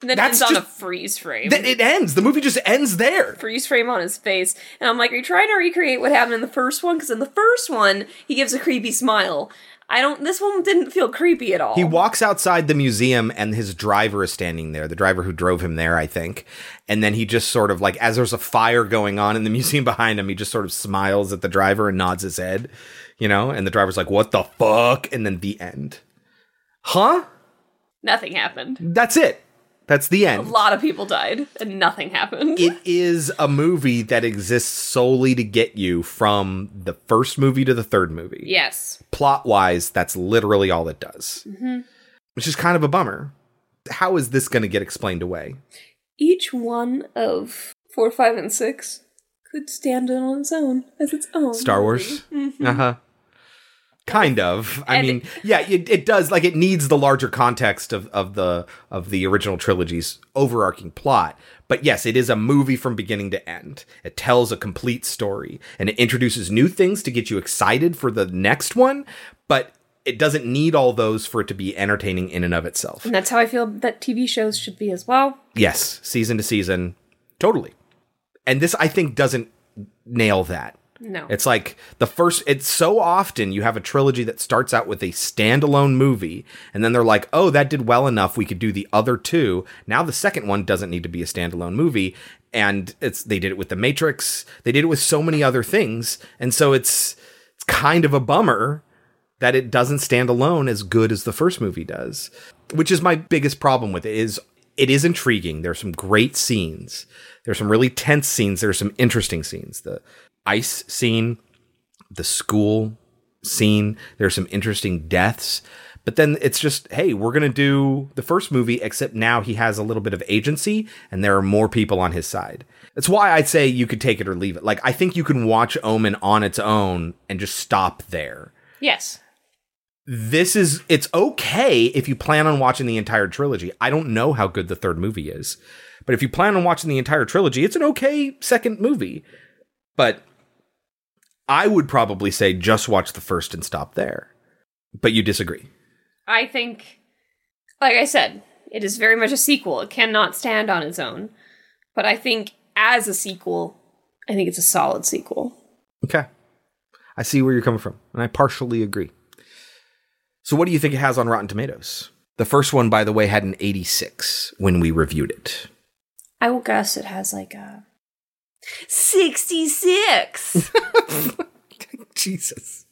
And then That's ends on a freeze frame. th- it ends. The movie just ends there. freeze frame on his face. And I'm like, are you trying to recreate what happened in the first one? Because in the first one, he gives a creepy smile. I don't. This one didn't feel creepy at all. He walks outside the museum and his driver is standing there, the driver who drove him there, I think. And then he just sort of like, as there's a fire going on in the museum behind him, he just sort of smiles at the driver and nods his head, you know? And the driver's like, what the fuck? And then the end. Huh? Nothing happened. That's it. That's the end. A lot of people died, and nothing happened. It is a movie that exists solely to get you from the first movie to the third movie. yes. Plot wise, that's literally all it does, hmm which is kind of a bummer. How is this going to get explained away? Each one of four, five, and six could stand on its own as its own. Star Wars? Mhm. Uh huh. Kind of. I And- mean yeah it, it does like it needs the larger context of, of the of the original trilogy's overarching plot. But yes it is a movie from beginning to end. It tells a complete story and it introduces new things to get you excited for the next one but it doesn't need all those for it to be entertaining in and of itself. And that's how I feel that TV shows should be as well. yes season to season totally. And this i think doesn't nail that No. it's like the first, it's so often you have a trilogy that starts out with a standalone movie, and then they're like, oh, that did well enough. We could do the other two. Now the second one doesn't need to be a standalone movie. And it's, they did it with The Matrix. They did it with so many other things. And so it's, it's kind of a bummer that it doesn't stand alone as good as the first movie does, which is my biggest problem with it is it is intriguing. There's some great scenes. There's some really tense scenes. There's some interesting scenes. The ice scene, the school scene, there's some interesting deaths. But then it's just, hey, we're going to do the first movie, except now he has a little bit of agency and there are more people on his side. That's why I'd say you could take it or leave it. Like, I think you can watch Omen on its own and just stop there Yes. this is it's okay if you plan on watching the entire trilogy. I don't know how good the third movie is, but if you plan on watching the entire trilogy, it's an okay second movie. But I would probably say just watch the first and stop there. But you disagree. I think, like I said, it is very much a sequel. It cannot stand on its own. But I think as a sequel, I think it's a solid sequel. Okay. I see where you're coming from, and I partially agree. So what do you think it has on Rotten Tomatoes? The first one, by the way, had an 86 when we reviewed it. I will guess it has like a 66. Jesus.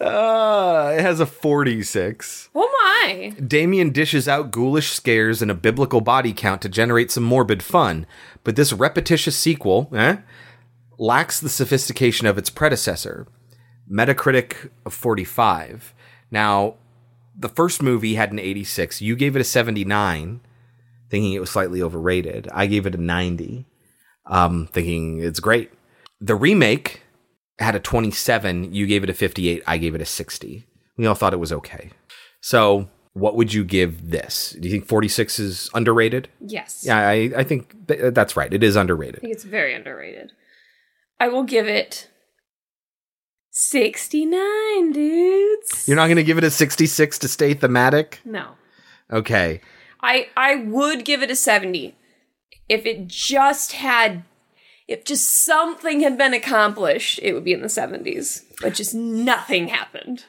Uh, it has a 46. oh my. Damien dishes out ghoulish scares and a biblical body count to generate some morbid fun, but this repetitious sequel eh, lacks the sophistication of its predecessor. Metacritic of 45. Now, the first movie had an 86. You gave it a 79, thinking it was slightly overrated. I gave it a 90, um, thinking it's great. The remake had a 27. You gave it a 58. I gave it a 60. We all thought it was okay. So, what would you give this? Do you think 46 is underrated? Yes. Yeah, I, I think th- that's right. It is underrated. I think it's very underrated. I will give it 69, dudes. You're not going to give it a 66 to stay thematic? No. Okay. I I would give it a 70 if it just had if just something had been accomplished, it would be in the 70s. But just nothing happened.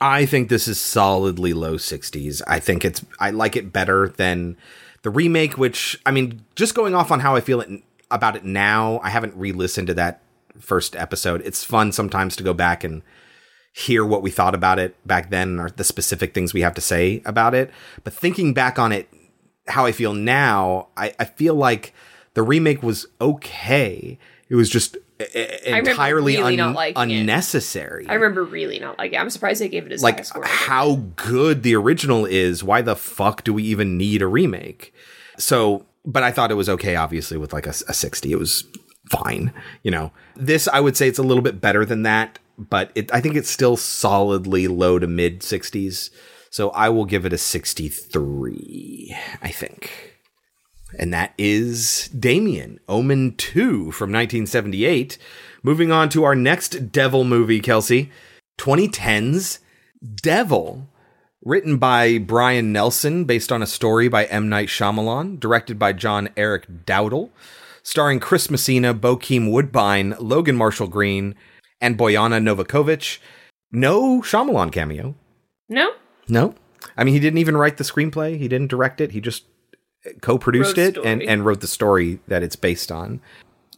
I think this is solidly low 60s. I think it's I like it better than the remake which I mean just going off on how I feel it about it now, I haven't re-listened to that first episode. It's fun sometimes to go back and hear what we thought about it back then or the specific things we have to say about it. But thinking back on it how I feel now, I, I feel like the remake was okay. It was just remember entirely really un- not liking it. unnecessary I remember really not like it. I'm surprised they gave it as like how good the original is why the fuck do we even need a remake so but i thought it was okay obviously with like a, a 60 it was fine you know this i would say it's a little bit better than that but it, i think it's still solidly low to mid 60s so i will give it a 63 i think and that is Damien, Omen 2 from 1978. Moving on to our next Devil movie, Kelsey. 2010's Devil, written by Brian Nelson, based on a story by M. Night Shyamalan, directed by John Eric Dowdle, starring Chris Messina, Bokeem Woodbine, Logan Marshall Green, and Bojana Novakovic. No Shyamalan cameo. No? No. I mean, he didn't even write the screenplay. He didn't direct it. He just co-produced it and, and wrote the story that it's based on.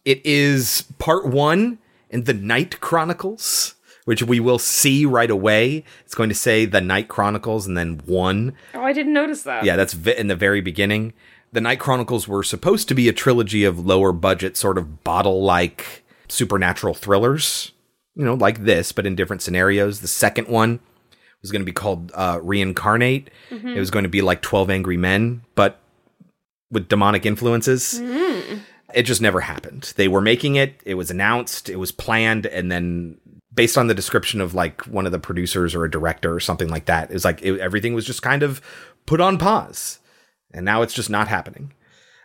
It is part one in the Night Chronicles, which we will see right away. It's going to say the Night Chronicles and then one. Oh, I didn't notice that. Yeah, that's in the very beginning. The Night Chronicles were supposed to be a trilogy of lower budget, sort of bottle like supernatural thrillers, you know, like this, but in different scenarios. The second one was going to be called uh, Reincarnate. Mhm. It was going to be like 12 Angry Men, but with demonic influences. Mm. It just never happened. They were making it, it was announced, it was planned, and then based on the description of like one of the producers or a director or something like that, it was like it, everything was just kind of put on pause. And now it's just not happening.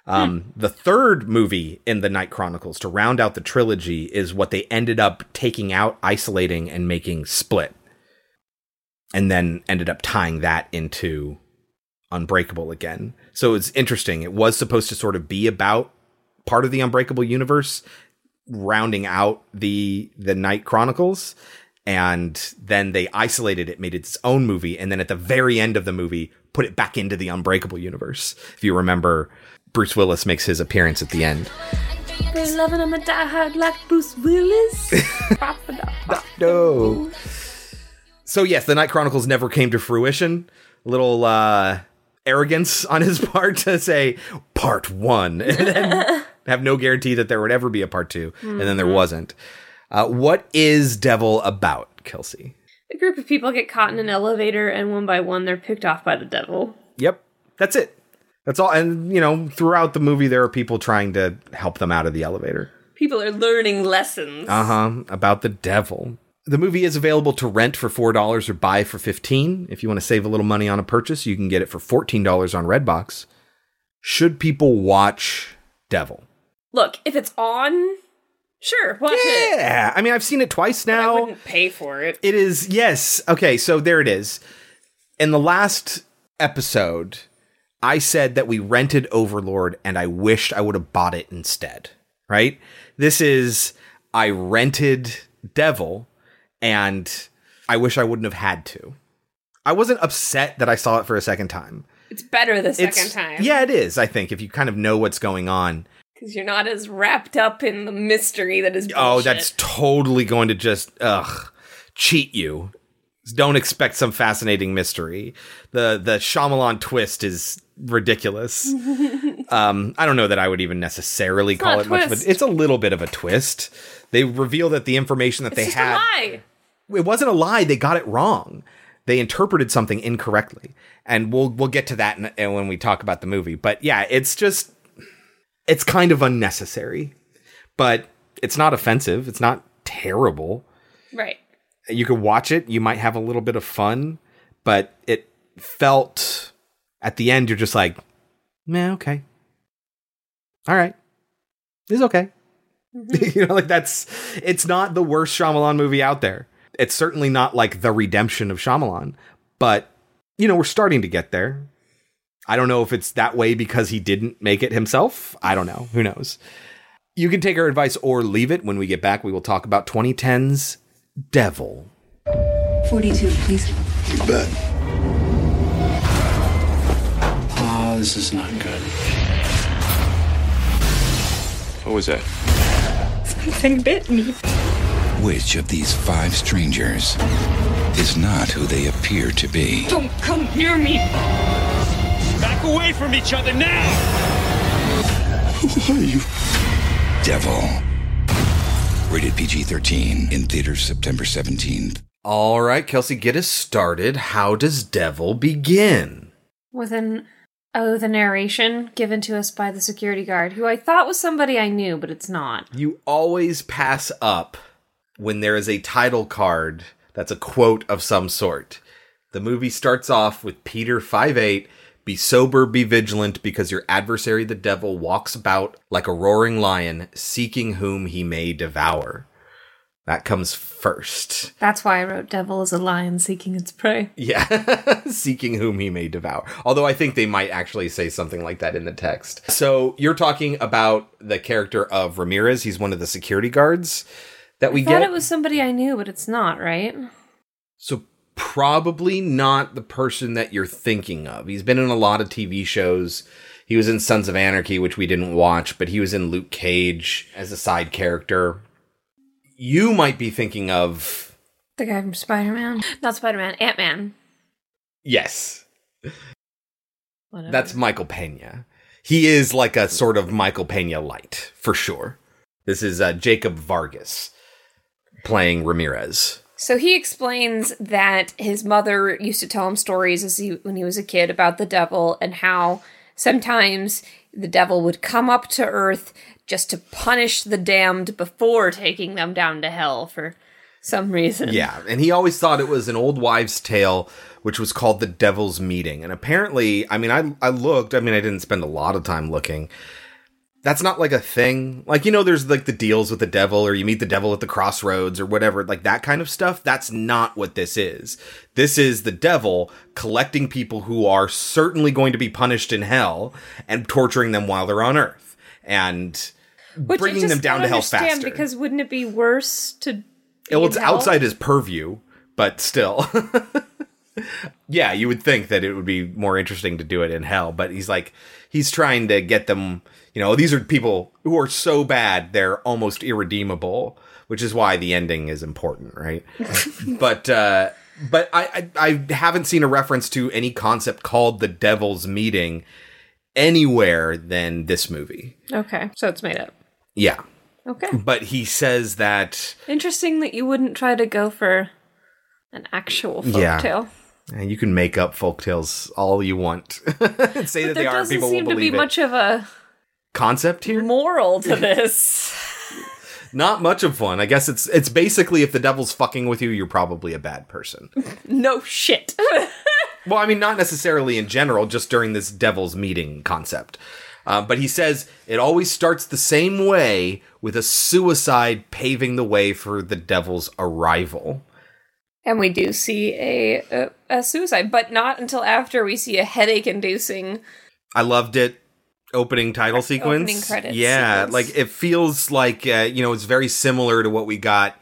Um, The third movie in the Night Chronicles to round out the trilogy is what they ended up taking out, isolating, and making Split. And then ended up tying that into Unbreakable again. So it's interesting. It was supposed to sort of be about part of the Unbreakable universe, rounding out the the Night Chronicles, and then they isolated it, made it its own movie, and then at the very end of the movie, put it back into the Unbreakable universe. If you remember, Bruce Willis makes his appearance at the end. For loving I'm a diehard like Bruce Willis. No. So yes, the Night Chronicles never came to fruition. A little uh, arrogance on his part to say part one, and then have no guarantee that there would ever be a part 2 and then there Mhm. wasn't. Uh, what is Devil about, Kelsey? A group of people get caught in an elevator, and one by one, they're picked off by the devil. Yep, that's it. That's all. And you know, throughout the movie, there are people trying to help them out of the elevator. People are learning lessons. Uh huh. About the devil. The movie is available to rent for four dollars or buy for fifteen. If you want to save a little money on a purchase, you can get it for fourteen dollars on Redbox. Should people watch Devil? Look, if it's on, sure, watch it. Yeah, I mean, I've seen it twice now. I wouldn't pay for it. It is yes. Okay, so there it is. In the last episode, I said that we rented Overlord and I wished I would have bought it instead. Right? This is I rented Devil and I wish I wouldn't have had to. I wasn't upset that I saw it for a second time. It's better the second It's- time. Yeah, it is, I think, if you kind of know what's going on. Because you're not as wrapped up in the mystery that is Oh, that's totally going to just ugh cheat you. Don't expect some fascinating mystery. The the Shyamalan twist is ridiculous. um, I don't know that I would even necessarily It's call it a much, but it's a little bit of a twist. They reveal that the information that It's they had a lie. it wasn't a lie. They got it wrong. They interpreted something incorrectly, and we'll we'll get to that in, in- when we talk about the movie. But yeah, it's just it's kind of unnecessary, but it's not offensive. It's not terrible. Right. You could watch it. You might have a little bit of fun, but it felt at the end you're just like, man, okay, all right, it's okay. Mm-hmm. you know, like that's it's not the worst Shyamalan movie out there. It's certainly not like the redemption of Shyamalan, but you know, we're starting to get there. I don't know if it's that way because he didn't make it himself. I don't know. Who knows? You can take our advice or leave it. When we get back, we will talk about 2010's Devil. 42, please. You bet. Oh, this is not good. What was that? Something bit me. Which of these five strangers is not who they appear to be? Don't come near me. Back away from each other now. Who are you? Devil. Rated PG 13 in theaters September 17th. All right, Kelsey, get us started. How does Devil begin? With an oh, the narration given to us by the security guard, who I thought was somebody I knew, but it's not. You always pass up when there is a title card that's a quote of some sort. The movie starts off with Peter 58 Be sober, be vigilant, because your adversary, the devil, walks about like a roaring lion, seeking whom he may devour. That comes first. That's why I wrote "Devil is a lion seeking its prey." Yeah, seeking whom he may devour. Although I think they might actually say something like that in the text. So you're talking about the character of Ramirez. He's one of the security guards that we I thought get. it was somebody I knew, but it's not, right? So probably not the person that you're thinking of. He's been in a lot of TV shows. He was in Sons of Anarchy, which we didn't watch, but he was in Luke Cage as a side character. You might be thinking of The guy from Spider Man, not Spider Man, Ant Man. yes, Whatever. that's Michael Pena. He is like a sort of Michael Pena light for sure. This is uh, Jacob Vargas playing Ramirez. So he explains that his mother used to tell him stories as he when he was a kid about the devil and how sometimes the devil would come up to earth just to punish the damned before taking them down to hell for some reason. Yeah, and he always thought it was an old wives' tale, which was called the Devil's Meeting. And apparently, I mean, I I looked. I mean, I didn't spend a lot of time looking. That's not like a thing. Like you know, there's like the deals with the devil, or you meet the devil at the crossroads, or whatever. Like that kind of stuff. That's not what this is. This is the devil collecting people who are certainly going to be punished in hell and torturing them while they're on Earth and Which bringing them down to hell faster. Because wouldn't it be worse to? well, it's hell? outside his purview, but still. yeah, you would think that it would be more interesting to do it in hell, but he's like, he's trying to get them, you know, these are people who are so bad, they're almost irredeemable, which is why the ending is important, right? but, uh, but I, I, I haven't seen a reference to any concept called the devil's meeting anywhere than this movie. Okay, so it's made up. Yeah. Okay. But he says that Interesting that you wouldn't try to go for an actual folktale. Yeah. And you can make up folktales all you want. And say that There they are, doesn't people seem will to be it. much of a Concept here? moral to this. Not much of one. I guess it's it's basically if the devil's fucking with you, you're probably a bad person. no shit. well, I mean, not necessarily in general, just during this devil's meeting concept. Uh, but he says it always starts the same way with a suicide paving the way for the devil's arrival. And we do see a, a a suicide, but not until after we see a headache-inducing. I loved it. Opening title sequence. Opening credits Yeah, sequence. like it feels like uh, you know it's very similar to what we got,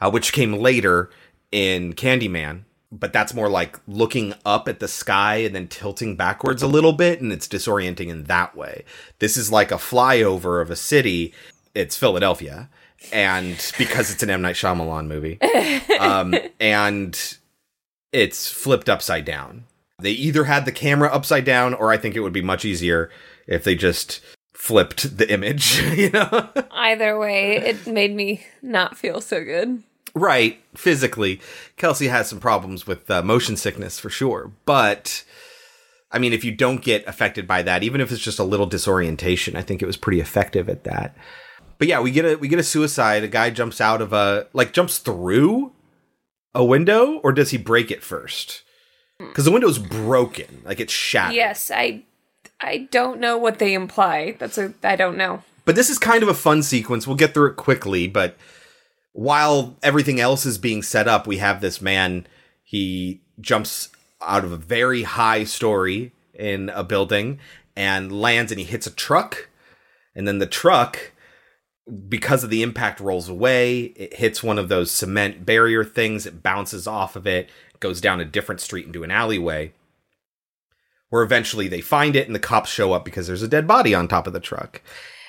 uh, which came later in Candyman. But that's more like looking up at the sky and then tilting backwards a little bit, and it's disorienting in that way. This is like a flyover of a city. It's Philadelphia, and because it's an M Night Shyamalan movie, um, and it's flipped upside down. They either had the camera upside down, or I think it would be much easier if they just flipped the image, you know? Either way, it made me not feel so good. right, physically. Kelsey has some problems with uh, motion sickness for sure, but I mean, if you don't get affected by that, even if it's just a little disorientation, I think it was pretty effective at that. But yeah, we get a we get a suicide. A guy jumps out of a like jumps through a window, or does he break it first? Because the window's broken, like it's shattered. Yes, I I don't know what they imply. That's a I don't know. But this is kind of a fun sequence. We'll get through it quickly, but while everything else is being set up, we have this man. He jumps out of a very high story in a building and lands and he hits a truck. And then the truck, because of the impact, rolls away. It hits one of those cement barrier things. It bounces off of it, goes down a different street into an alleyway where eventually they find it and the cops show up because there's a dead body on top of the truck.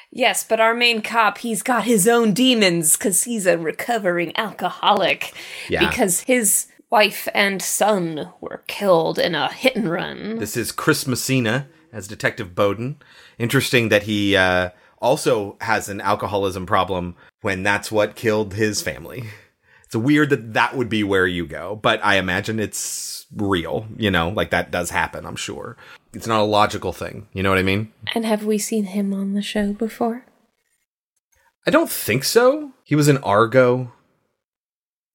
Yes, but our main cop, he's got his own demons because he's a recovering alcoholic. Yeah. Because his wife and son were killed in a hit and run. This is Chris Messina as Detective Bowden. Interesting that he uh, also has an alcoholism problem when that's what killed his family. It's weird that that would be where you go, but I imagine it's real, you know, like that does happen, I'm sure. It's not a logical thing, you know what I mean? And have we seen him on the show before? I don't think so. He was in Argo.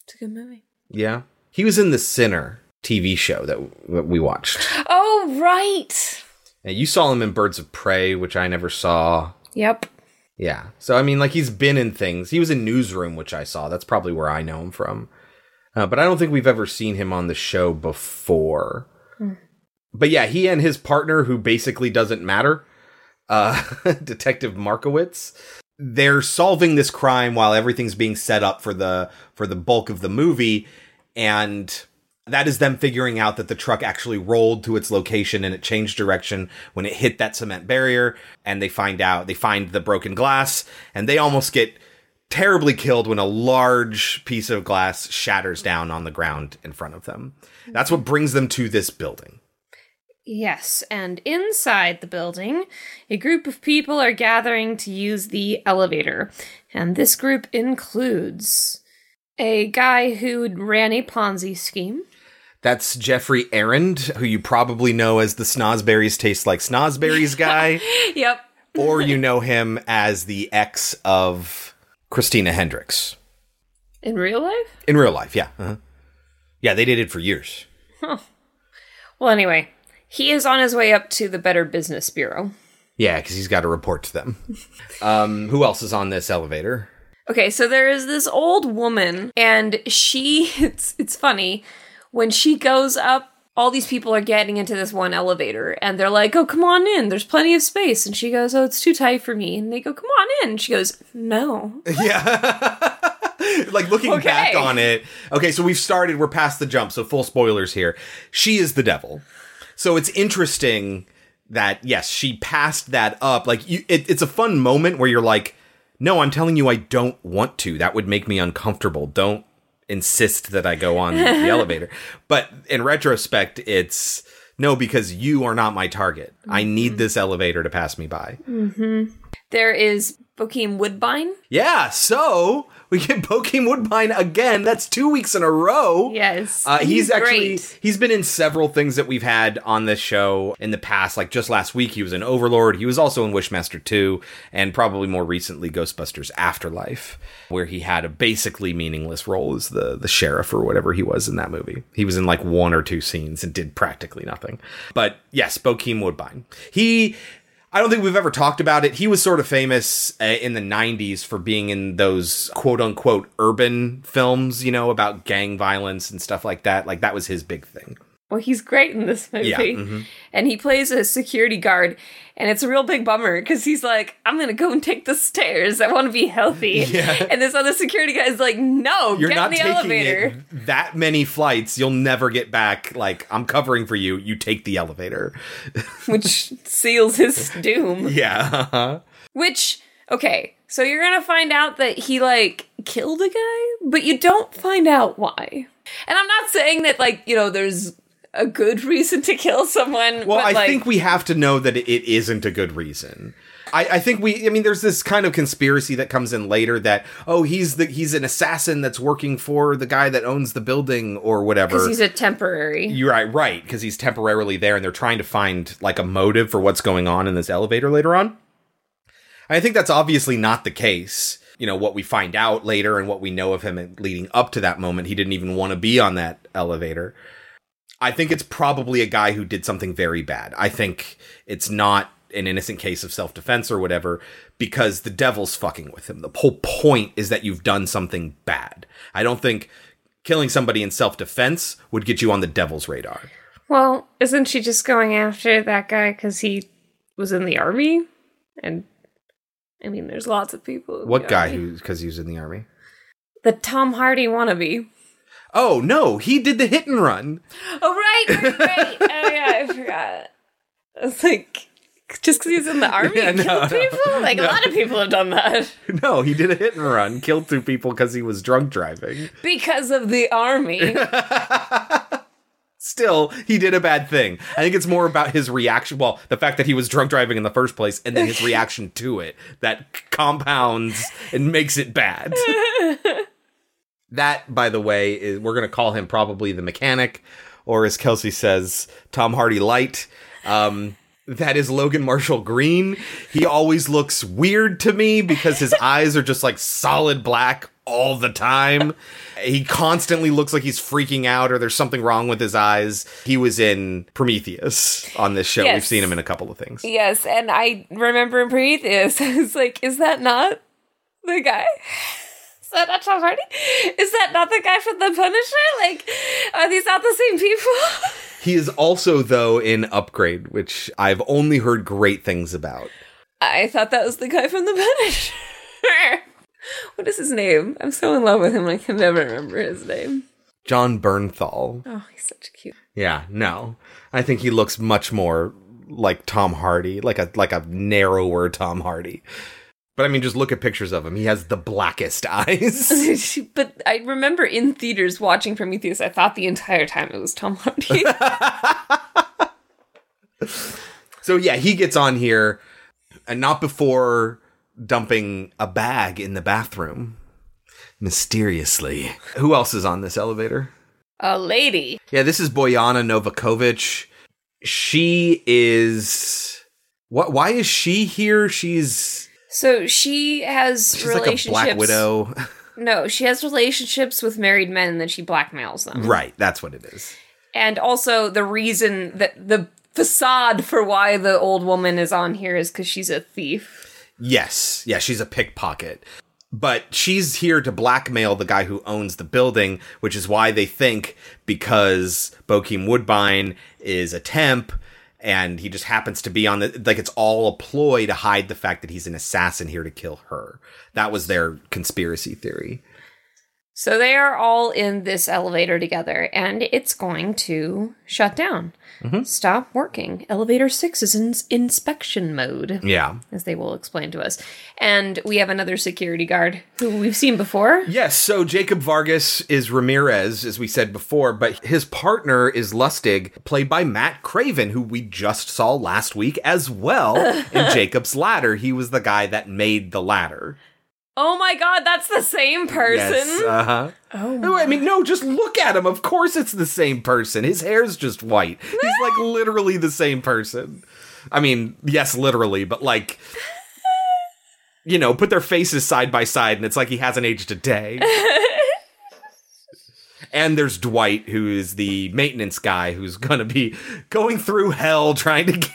It's a good movie. Yeah. He was in The Sinner TV show that that we watched. Oh, right. And you saw him in Birds of Prey, which I never saw. Yep. Yeah. So I mean, like he's been in things. He was in Newsroom, which I saw. That's probably where I know him from. Uh, but I don't think we've ever seen him on the show before. Hmm. But yeah, he and his partner, who basically doesn't matter, uh, Detective Markowitz, they're solving this crime while everything's being set up for the for the bulk of the movie, and that is them figuring out that the truck actually rolled to its location and it changed direction when it hit that cement barrier and they find out they find the broken glass and they almost get terribly killed when a large piece of glass shatters down on the ground in front of them that's what brings them to this building Yes, and inside the building, a group of people are gathering to use the elevator. And this group includes a guy who ran a Ponzi scheme. That's Geoffrey Arend, who you probably know as the Snozberries Taste Like Snozberries guy, Yep. or you know him as the ex of Christina Hendricks. In real life? In real life, yeah. Uh-huh. Yeah, they dated for years. Huh. Well, anyway, he is on his way up to the Better Business Bureau. Yeah, because he's got to report to them. Um, who else is on this elevator? Okay, so there is this old woman, and she, it's, it's funny, when she goes up, all these people are getting into this one elevator, and they're like, oh, come on in, there's plenty of space. And she goes, oh, it's too tight for me. And they go, come on in. And she goes, no. Yeah. like looking back on it. Okay, so we've started. We're past the jump. So full spoilers here. She is the devil. So it's interesting that yes, she passed that up. Like you, it, it's a fun moment where you're like, no, I'm telling you, I don't want to. That would make me uncomfortable. Don't insist that I go on the elevator. But in retrospect, it's no because you are not my target. I need this elevator to pass me by. hmm There is Bokeem Woodbine. Yeah, so we get Bokeem Woodbine again. That's two weeks in a row. Yes. Uh, he's, He's actually great. he's been in several things that we've had on this show in the past. Like just last week, he was in Overlord. He was also in Wishmaster Two, and probably more recently, Ghostbusters Afterlife, where he had a basically meaningless role as the the sheriff or whatever he was in that movie. He was in like one or two scenes and did practically nothing. But yes, Bokeem Woodbine. He I don't think we've ever talked about it. He was sort of famous uh, in the 90s for being in those quote unquote urban films, you know, about gang violence and stuff like that. Like that was his big thing. Well, he's great in this movie. Yeah, mhm. And he plays a security guard. And it's a real big bummer because he's like, I'm going to go and take the stairs. I want to be healthy. Yeah. And this other security guy is like, no, You're get not in the taking elevator. it that many flights. You'll never get back. Like, I'm covering for you. You take the elevator. Which seals his doom. Yeah. Which, okay, so you're gonna find out that he like killed a guy, but you don't find out why. And I'm not saying that like, you know, there's a good reason to kill someone. Well, I like, think we have to know that it isn't a good reason. I, I think we. I mean, there's this kind of conspiracy that comes in later that oh, he's the he's an assassin that's working for the guy that owns the building or whatever. because he's a temporary. You're right, right, because he's temporarily there, and they're trying to find like a motive for what's going on in this elevator later on. I think that's obviously not the case. You know what we find out later, and what we know of him leading up to that moment. He didn't even want to be on that elevator. I think it's probably a guy who did something very bad. I think it's not an innocent case of self defense or whatever because the devil's fucking with him. The whole point is that you've done something bad. I don't think killing somebody in self defense would get you on the devil's radar. Well, isn't she just going after that guy because he was in the army? And I mean, there's lots of people. What guy army. who because he was in the army? The Tom Hardy wannabe. Oh no, he did the hit and run. Oh right, right, right. oh yeah, I forgot. It's like just because he's in the army, Yeah, no, killed no, people. Like no. a lot of people have done that No, he did a hit and run, killed two people because he was drunk driving. because of the army. Still, he did a bad thing. I think it's more about his reaction. Well, the fact that he was drunk driving in the first place, and then his reaction to it that compounds and makes it bad. That, by the way, is we're going to call him probably the mechanic, or as Kelsey says, Tom Hardy Light. Um, that is Logan Marshall Green. He always looks weird to me because his eyes are just like solid black all the time. He constantly looks like he's freaking out or there's something wrong with his eyes. He was in Prometheus on this show. We've seen him in a couple of things. yes, and I remember in Prometheus, I was like, "Is that not the guy?" Is that not Tom Hardy? Is that not the guy from The Punisher? Like, are these not the same people? He is also, though, in Upgrade, which I've only heard great things about. I thought that was the guy from The Punisher. what is his name? I'm so in love with him, I can never remember his name. Jon Bernthal. Oh, he's such a cute. Yeah, no. I think he looks much more like Tom Hardy, like a like a narrower Tom Hardy. But I mean, just look at pictures of him. He has the blackest eyes. but I remember in theaters watching Prometheus, I thought the entire time it was Tom Hardy. so yeah, he gets on here, and not before dumping a bag in the bathroom. Mysteriously. Who else is on this elevator? A lady. Yeah, this is Bojana Novakovic. She is what why is she here? She's So she has she's like a relationships. black widow. No, she has relationships with married men and then she blackmails them. right, that's what it is. And also the reason that the facade for why the old woman is on here is because she's a thief. Yes. Yeah, she's a pickpocket. But she's here to blackmail the guy who owns the building, which is why they think because Bokeem Woodbine is a temp and he just happens to be on the like it's all a ploy to hide the fact that he's an assassin here to kill her. That was their conspiracy theory. So they are all in this elevator together and it's going to shut down. Mhm. Stop working. Elevator 6 is in inspection mode. Yeah. As they will explain to us. And we have another security guard who we've seen before. Yes, so Jacob Vargas is Ramirez, as we said before, but his partner is Lustig, played by Matt Craven, who we just saw last week as well in Jacob's Ladder. He was the guy that made the ladder. Oh my god, that's the same person. Yes, uh huh. Oh, no, I mean, no, just look at him. Of course, it's the same person. His hair's just white. He's like literally the same person. I mean, yes, literally, but like, you know, put their faces side by side, and it's like he hasn't aged a day. And there's Dwight, who is the maintenance guy who's gonna be going through hell trying to get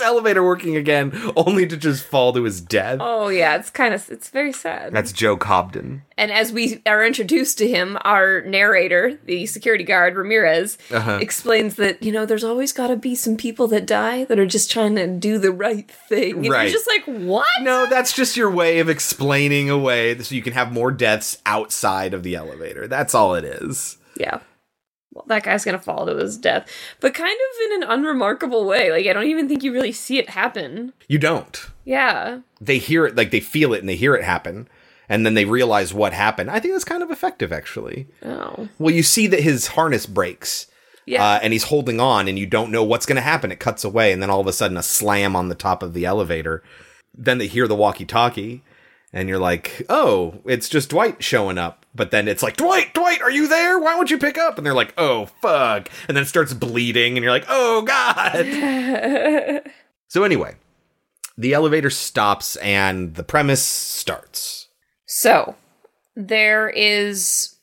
this elevator working again, only to just fall to his death. Oh yeah, it's kind of it's very sad. That's Joe Cobden. And as we are introduced to him, our narrator, the security guard Ramirez, Uh-huh. explains that you know there's always got to be some people that die that are just trying to do the right thing. And Right. You're just like, what? No, that's just your way of explaining away so you can have more deaths outside of the elevator. That's all it is. Yeah. Well, that guy's gonna fall to his death, but kind of in an unremarkable way. Like I don't even think you really see it happen. You don't. Yeah. They hear it, like they feel it and they hear it happen, and then they realize what happened. I think that's kind of effective, actually. Oh. Well, you see that his harness breaks. Yeah. Uh, and he's holding on, and you don't know what's going to happen. It cuts away, and then all of a sudden, a slam on the top of the elevator. Then they hear the walkie talkie, and you're like, oh, it's just Dwight showing up. But then it's like, Dwight, Dwight, are you there? Why won't you pick up? And they're like, oh, fuck. And then it starts bleeding, and you're like, oh, God. so, anyway, the elevator stops, and the premise starts. So there is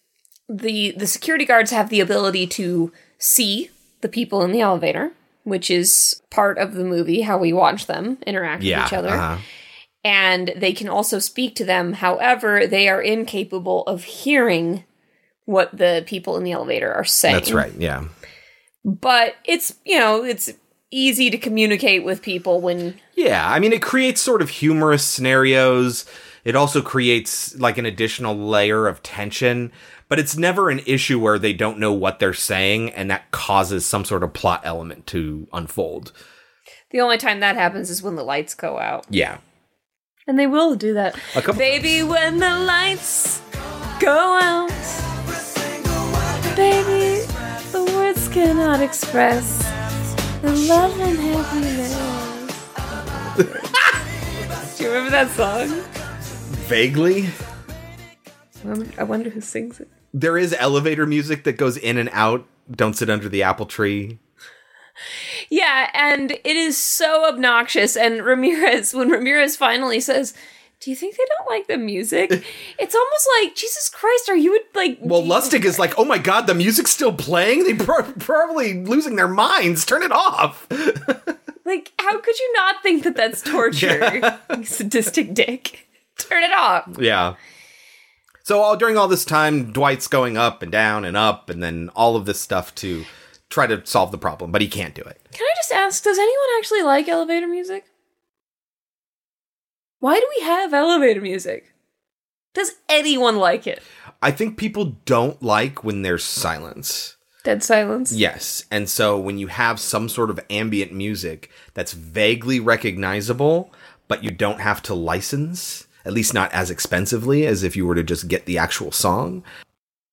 the the security guards have the ability to see the people in the elevator, which is part of the movie how we watch them interact Yeah. with each other. uh-huh. And they can also speak to them. However, they are incapable of hearing what the people in the elevator are saying. That's right. Yeah. But it's, you know, it's easy to communicate with people when Yeah, I mean, it creates sort of humorous scenarios. It also creates like an additional layer of tension, but it's never an issue where they don't know what they're saying and that causes some sort of plot element to unfold. the only time that happens is when the lights go out. Yeah. And they will do that. Baby, when the lights go out. Baby, the words cannot express the love and happiness. Do you remember that song? Vaguely, I wonder who sings it. there is elevator music that goes in and out. Don't sit under the apple tree. Yeah, and it is so obnoxious. And Ramirez, when Ramirez finally says, Do you think they don't like the music? It's almost like, Jesus Christ, are you like. Well, Lustig is like, oh my god, the music's still playing? They pro- probably losing their minds. Turn it off. Like, how could you not think that that's torture? You sadistic dick. Turn it off. Yeah. So all during all this time, Dwight's going up and down and up, and then all of this stuff to try to solve the problem, but he can't do it. Can I just ask, does anyone actually like elevator music? Why do we have elevator music? Does anyone like it? I think people don't like when there's silence. Dead silence? Yes. And so when you have some sort of ambient music that's vaguely recognizable, but you don't have to license, at least not as expensively as if you were to just get the actual song,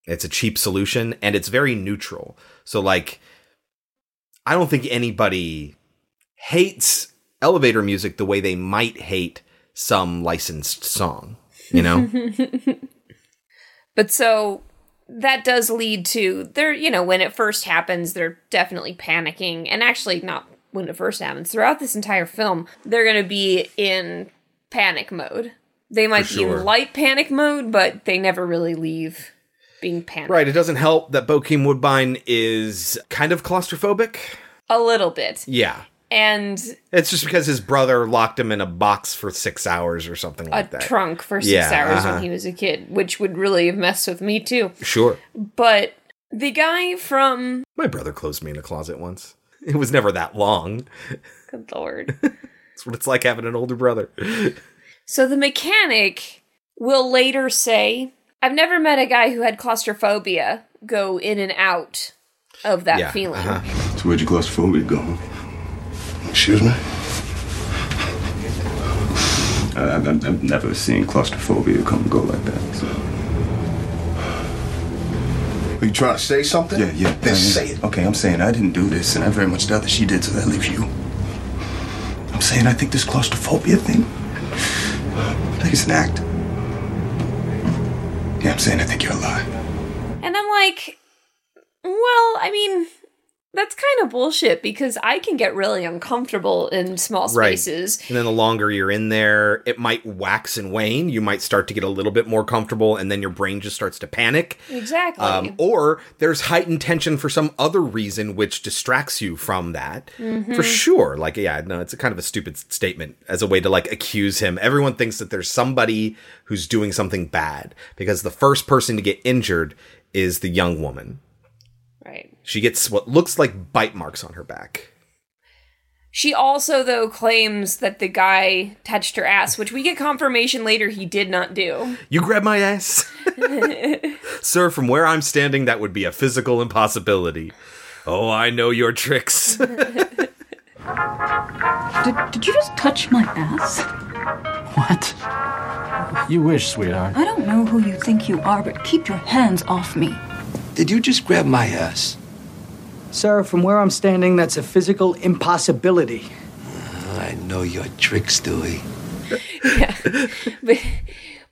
it's a cheap solution and it's very neutral. So, like, I don't think anybody hates elevator music the way they might hate some licensed song, you know? But so that does lead to they're you know when it first happens they're definitely panicking and actually not when it first happens throughout this entire film they're going to be in panic mode they might For be sure. in light panic mode but they never really leave being panicked Right. It doesn't help that Bokeem Woodbine is kind of claustrophobic. a little bit Yeah. and It's just because his brother locked him in a box for six hours or something like that. A trunk for six Yeah, hours uh-huh. when he was a kid which would really have messed with me too Sure. but the guy from My brother closed me in a closet once. It was never that long. good lord It's what it's like having an older brother. So the mechanic will later say, I've never met a guy who had claustrophobia go in and out of that Yeah, feeling. uh-huh. So where'd your claustrophobia go? Excuse me? I, I've, I've never seen claustrophobia come and go like that. So. Are you trying to say something? Yeah, yeah. Then I- say it. Okay, I'm saying I didn't do this, and I very much doubt that she did, so that leaves you. I'm saying I think this claustrophobia thing, I think it's an act. Yeah, I'm saying I think you're a lie. And I'm like, well, I mean, that's kind of bullshit because I can get really uncomfortable in small spaces. Right. And then the longer you're in there, it might wax and wane. You might start to get a little bit more comfortable, and then your brain just starts to panic. Exactly. Um, or there's heightened tension for some other reason which distracts you from that. Mhm. For sure. Like, yeah, no, it's a kind of a stupid statement as a way to like accuse him. Everyone thinks that there's somebody who's doing something bad because the first person to get injured is the young woman. Right. She gets what looks like bite marks on her back. She also, though, claims that the guy touched her ass, which we get confirmation later he did not do. You grab my ass? Sir, from where I'm standing, that would be a physical impossibility. Oh, I know your tricks. Did, did you just touch my ass? What? You wish, sweetheart. I don't know who you think you are, but keep your hands off me. Did you just grab my ass? Sir, from where I'm standing, that's a physical impossibility. I know your tricks, Dewey. yeah. but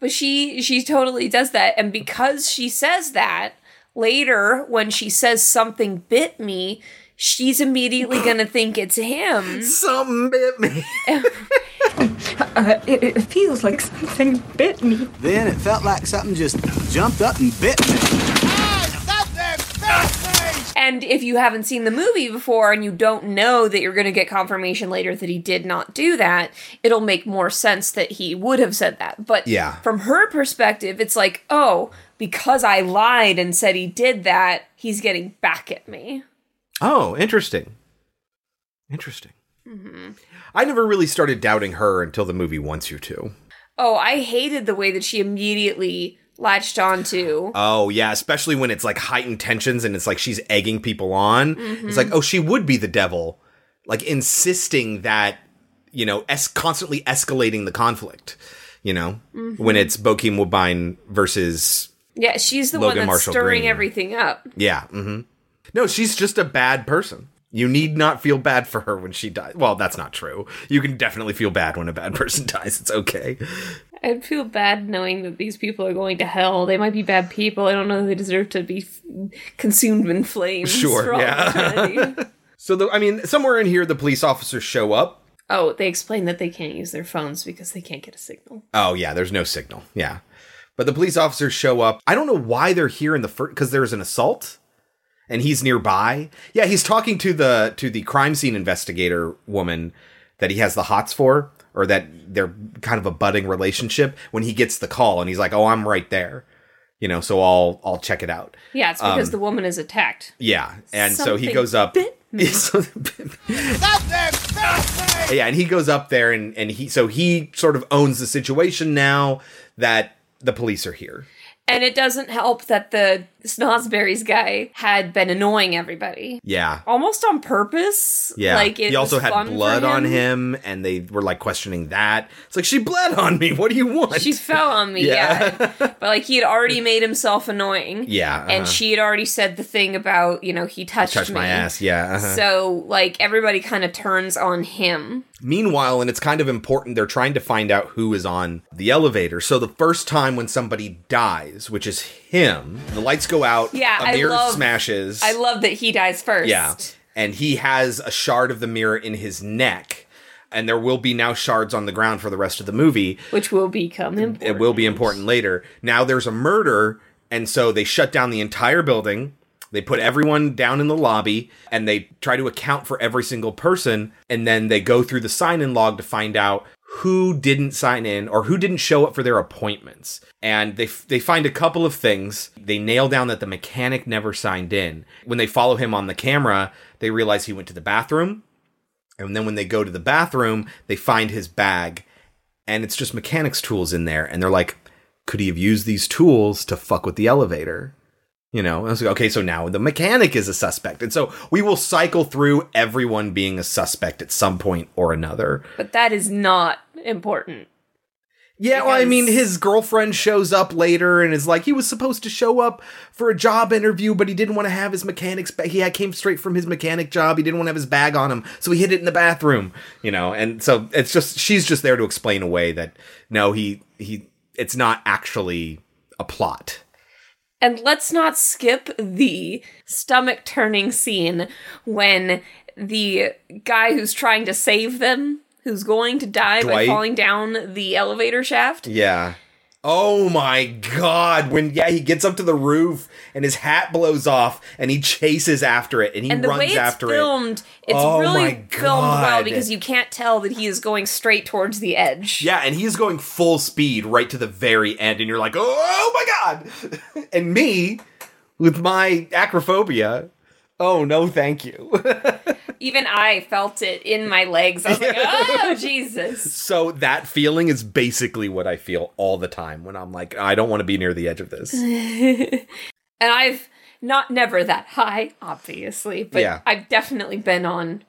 but she she totally does that and because she says that later when she says something bit me she's immediately gonna think it's him something bit me Uh, it, it feels like something bit me. Then it felt like something just jumped up and bit me. And if you haven't seen the movie before and you don't know that you're gonna get confirmation later that he did not do that it'll make more sense that he would have said that but Yeah. from her perspective it's like oh because i lied and said he did that he's getting back at me oh, interesting. Interesting. Mm-hmm. I never really started doubting her until the movie wants you to. Oh, I hated the way that she immediately latched onto. Oh, yeah, especially when it's like heightened tensions and it's like she's egging people on. Mhm. It's like, oh, she would be the devil. Like insisting that, you know, es- constantly escalating the conflict, you know, Mhm. when it's Bokeem Woodbine versus, Yeah, she's the Logan one that's Marshall stirring Green. everything up. yeah. hmm No, she's just a bad person. You need not feel bad for her when she dies. Well, that's not true. You can definitely feel bad when a bad person dies. It's okay. I'd feel bad knowing that these people are going to hell. They might be bad people. I don't know if they deserve to be f- consumed in flames. Sure, yeah. so, the, I mean, somewhere in here, the police officers show up. oh, they explain that they can't use their phones because they can't get a signal. Oh, yeah, there's no signal. Yeah. But the police officers show up. I don't know why they're here in the first, because there's an assault and he's nearby. Yeah, he's talking to the to the crime scene investigator woman that he has the hots for, or that they're kind of a budding relationship. When he gets the call and he's like, "Oh, I'm right there," you know, so I'll I'll check it out. Yeah, it's because Um, the woman is attacked. Yeah, and so he goes up. bit Yeah, and he goes up there and and he so he sort of owns the situation now that the police are here. And it doesn't help that the Snozberries guy had been annoying everybody. Yeah. Almost on purpose. Yeah. Like he also had blood on him and they were like questioning that. It's like she bled on me. What do you want? She fell on me, Yeah. yeah. but like he had already made himself annoying. Yeah, And uh-huh. she had already said the thing about, you know, he touched, touched me. my ass. Yeah. uh-huh. So like everybody kind of turns on him. Meanwhile, and it's kind of important, they're trying to find out who is on the elevator. So the first time when somebody dies, which is him, the lights go out, Yeah, a I mirror love- smashes. I love that he dies first. Yeah. And he has a shard of the mirror in his neck. And there will be now shards on the ground for the rest of the movie. Which will become important. It will be important later. Now there's a murder, and so they shut down the entire building. They put everyone down in the lobby and they try to account for every single person. And then they go through the sign in log to find out who didn't sign in or who didn't show up for their appointments. And they, f- they find a couple of things. They nail down that the mechanic never signed in. When they follow him on the camera, they realize he went to the bathroom. And then when they go to the bathroom, they find his bag and it's just mechanics tools in there. And they're like, could he have used these tools to fuck with the elevator? You know, I was like, okay, so now the mechanic is a suspect. And so we will cycle through everyone being a suspect at some point or another. But that is not important. Yeah, well, I mean, his girlfriend shows up later and is like, he was supposed to show up for a job interview, but he didn't want to have his mechanic's bag. He had, came straight from his mechanic job. He didn't want to have his bag on him, so he hid it in the bathroom. You know, and so it's just she's just there to explain away that no, he he, it's not actually a plot. And let's not skip the stomach turning scene when the guy who's trying to save them, who's going to die by falling down the elevator shaft. Yeah. Oh my god, when yeah, he gets up to the roof and his hat blows off and he chases after it and he and the runs way it's after filmed, it. it's Oh really filmed well because you can't tell that he is going straight towards the edge. Yeah, and he's going full speed right to the very end, and you're like, oh my god! and me, with my acrophobia, oh no, thank you. Even I felt it in my legs. I was like, oh, Jesus. so that feeling is basically what I feel all the time when I'm like, I don't want to be near the edge of this. and I've not never that high, obviously, but Yeah. I've definitely been on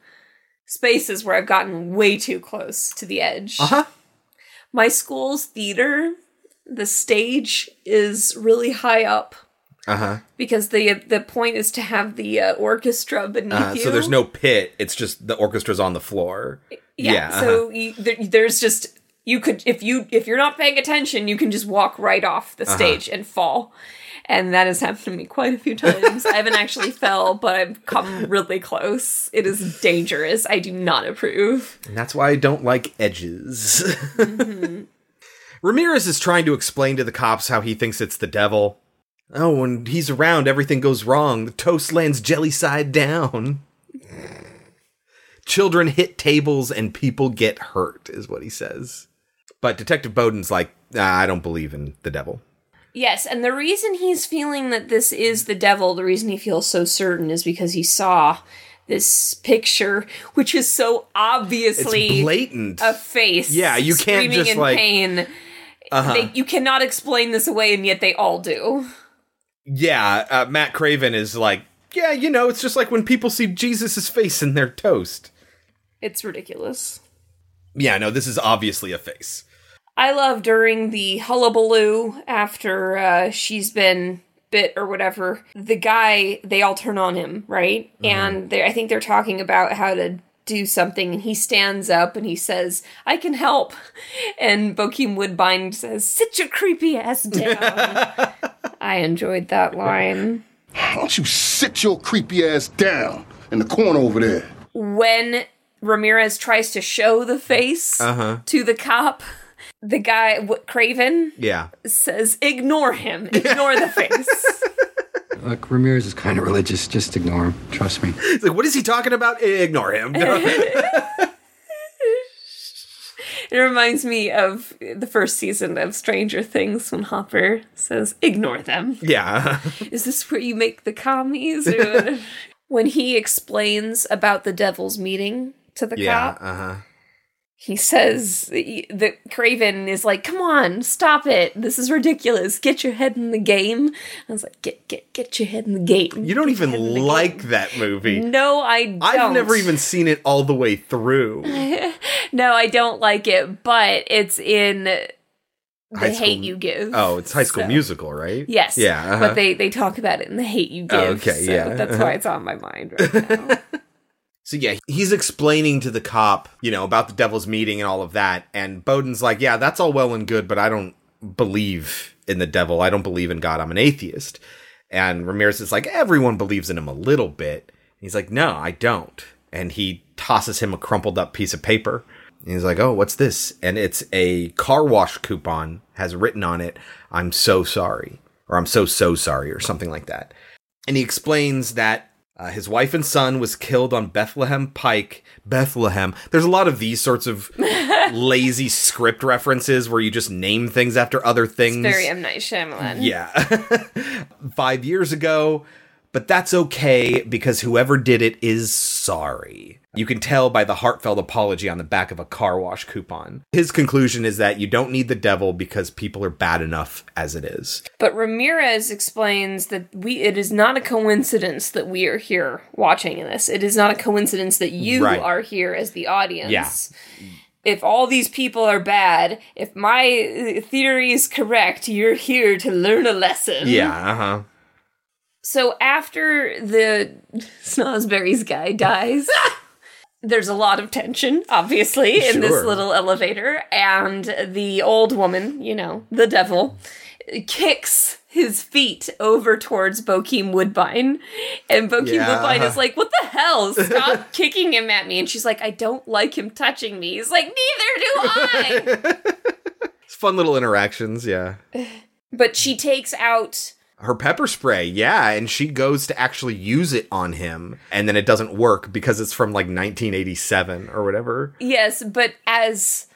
spaces where I've gotten way too close to the edge. Uh huh. My school's theater, the stage is really high up Uh huh. because the the point is to have the uh, orchestra beneath Uh, you. so there's no pit; it's just the orchestra's on the floor. yeah. uh-huh. So you, there, there's just you could if you if you're not paying attention, you can just walk right off the Uh-huh. stage and fall. And that has happened to me quite a few times. I haven't actually fell, but I've come really close. It is dangerous. I do not approve. And that's why I don't like edges. Ramirez is trying to explain to the cops how he thinks it's the devil. Oh, when he's around, everything goes wrong. The toast lands jelly side down. Children hit tables and people get hurt, is what he says. But Detective Bowden's like, "Ah, I don't believe in the devil. Yes, and the reason he's feeling that this is the devil, the reason he feels so certain is because he saw this picture, which is so obviously It's blatant. a face. Yeah, you can't screaming just, in like- pain. Uh-huh. They, you cannot explain this away, and yet they all do. Yeah, uh, Matt Craven is like, yeah, you know, it's just like when people see Jesus' face in their toast. It's ridiculous. Yeah, no, this is obviously a face. I love during the hullabaloo after uh, she's been bit or whatever. The guy, they all turn on him, right? And they, I think they're talking about how to do something, and he stands up and he says, "I can help." And Bokeem Woodbine says, "Sit your creepy ass down." I enjoyed that line. Why don't you sit your creepy ass down in the corner over there? When Ramirez tries to show the face Uh huh. to the cop, the guy w- Craven Yeah. says, "Ignore him. Ignore the face." Look, Ramirez is kind of religious. Just ignore him. Trust me. It's like, what is he talking about? Ignore him. It reminds me of the first season of Stranger Things when Hopper says, "Ignore them." yeah. Is this where you make the commies? When he explains about the devil's meeting to the yeah. cop, Uh huh. He says that Craven is like, "Come on, stop it! This is ridiculous. Get your head in the game." I was like, "Get, get, get your head in the game." You don't even like that movie. No, I don't. I've never even seen it all the way through. no, I don't like it, but it's in the High hate School- you give. Oh, it's High School So- Musical, right? Yes. Yeah. uh-huh. But they they talk about it in the hate you give. Oh, okay, so yeah, That's uh-huh. why it's on my mind right now. So yeah, he's explaining to the cop, you know, about the devil's meeting and all of that. And Bowden's like, yeah, that's all well and good, but I don't believe in the devil. I don't believe in God. I'm an atheist. And Ramirez is like, everyone believes in him a little bit. He's like, no, I don't. And he tosses him a crumpled up piece of paper. And he's like, oh, what's this? And it's a car wash coupon, has written on it, I'm so sorry. Or I'm so, so sorry, or something like that. And he explains that uh, his wife and son was killed on Bethlehem Pike. Bethlehem. There's a lot of these sorts of lazy script references where you just name things after other things. Very M Night Shyamalan. Yeah. Five years ago, but that's okay because whoever did it is sorry. You can tell by the heartfelt apology on the back of a car wash coupon. His conclusion is that you don't need the devil because people are bad enough as it is. But Ramirez explains that we it is not a coincidence that we are here watching this. It is not a coincidence that you Right. are here as the audience. Yeah. If all these people are bad, if my uh, theory is correct, you're here to learn a lesson. Yeah, uh huh. So after the Snozberries guy dies, there's a lot of tension, obviously, in this little elevator, and the old woman, you know, the devil, kicks his feet over towards Bokeem Woodbine. And Bokeem Yeah. Woodbine is like, What the hell? Stop kicking him at me. And she's like, I don't like him touching me. He's like, Neither do I. It's fun little interactions, yeah. but she takes out her pepper spray, yeah, and she goes to actually use it on him, and then it doesn't work because it's from like 1987 or whatever. Yes, but as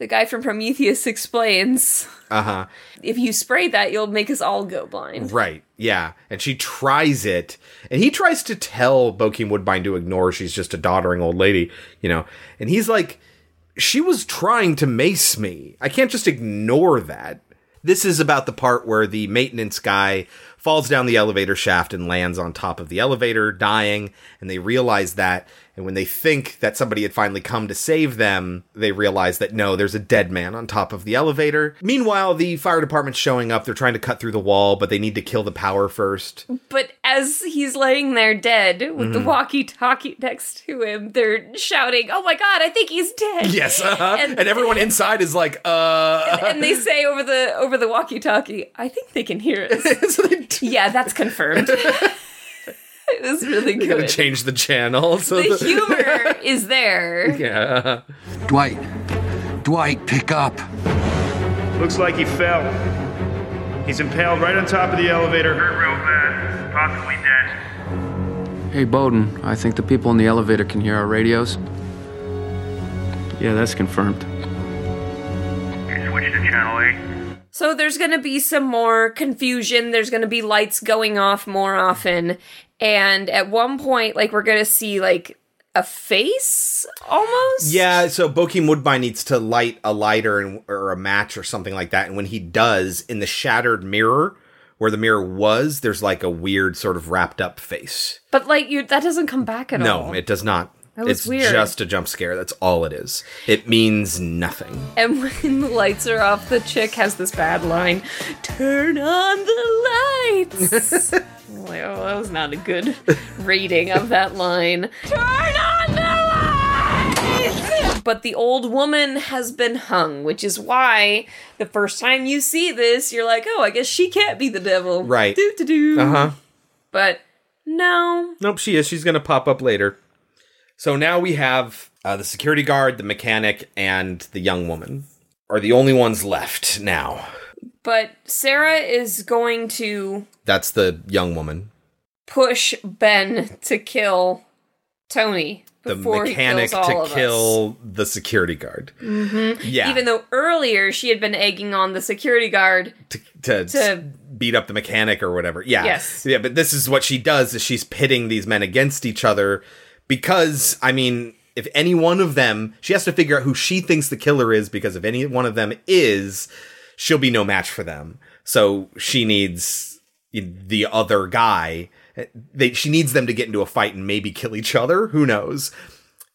the guy from Prometheus explains, Uh huh. if you spray that, you'll make us all go blind. Right, yeah. And she tries it, and he tries to tell Bokeem Woodbine to ignore she's just a doddering old lady, you know, and he's like, she was trying to mace me. I can't just ignore that. This is about the part where the maintenance guy falls down the elevator shaft and lands on top of the elevator, dying, and they realize that. And when they think that somebody had finally come to save them, they realize that no, there's a dead man on top of the elevator. Meanwhile, the fire department's showing up. They're trying to cut through the wall, but they need to kill the power first. But as he's laying there dead with the Mhm. walkie talkie next to him, they're shouting, Oh my god, I think he's dead. Yes, uh-huh. and, And- everyone inside is like, uh. and they say over the over the walkie talkie, I think they can hear us. yeah, that's confirmed. it was really They're gonna change the channel. So the humor is there. Yeah. Dwight. Dwight, pick up. Looks like he fell. He's impaled right on top of the elevator. Hurt real bad. Possibly dead. Hey, Bowden, I think the people in the elevator can hear our radios. Yeah, that's confirmed. You switch to channel 8. So there's going to be some more confusion. There's going to be lights going off more often. And at one point, like, we're going to see, like, a face almost? Yeah, so Bokeem Woodbine needs to light a lighter and, or a match or something like that. And when he does, in the shattered mirror where the mirror was, there's like a weird sort of wrapped up face. But, like, you that doesn't come back at all. no, it does not. That was it's weird. just a jump scare. That's all it is. It means nothing. And when the lights are off, the chick has this bad line Turn on the lights. I'm like, oh, that was not a good reading of that line. Turn on the lights! But the old woman has been hung, which is why the first time you see this, you're like, oh, I guess she can't be the devil. Right. Do do do. Uh huh. But no. Nope, she is. She's going to pop up later. So now we have uh, the security guard, the mechanic, and the young woman are the only ones left now. But Sarah is going to That's the young woman. push Ben to kill Tony The before mechanic he kills all to kill the security guard. hmm Yeah. Even though earlier she had been egging on the security guard. to, To- beat up the mechanic or whatever. Yeah. Yes. Yeah, but this is what she does is she's pitting these men against each other because I mean, if any one of them, she has to figure out who she thinks the killer is because if any one of them is, she'll be no match for them. So she needs the other guy. They she needs them to get into a fight and maybe kill each other, who knows.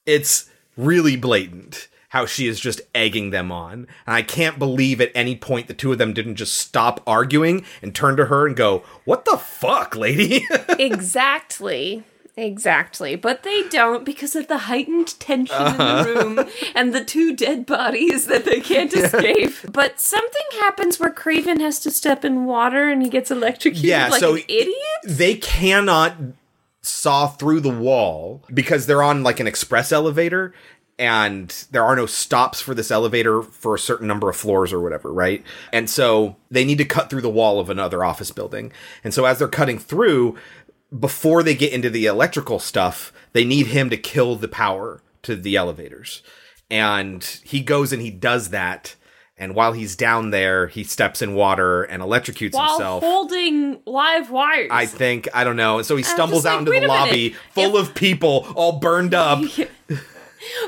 It's really blatant how she is just egging them on. And I can't believe at any point the two of them didn't just stop arguing and turn to her and go, What the fuck, lady? exactly. Exactly, but they don't because of the heightened tension Uh-huh. in the room and the two dead bodies that they can't escape. But something happens where Craven has to step in water and he gets electrocuted Yeah, like so an idiot. They cannot saw through the wall because they're on like an express elevator and there are no stops for this elevator for a certain number of floors or whatever, right? And so they need to cut through the wall of another office building. And so as they're cutting through, before they get into the electrical stuff, they need him to kill the power to the elevators. And he goes and he does that. And while he's down there, he steps in water and electrocutes While himself. holding live wires. I think I don't know. So he stumbles out like, into the lobby minute. full of people, all burned up.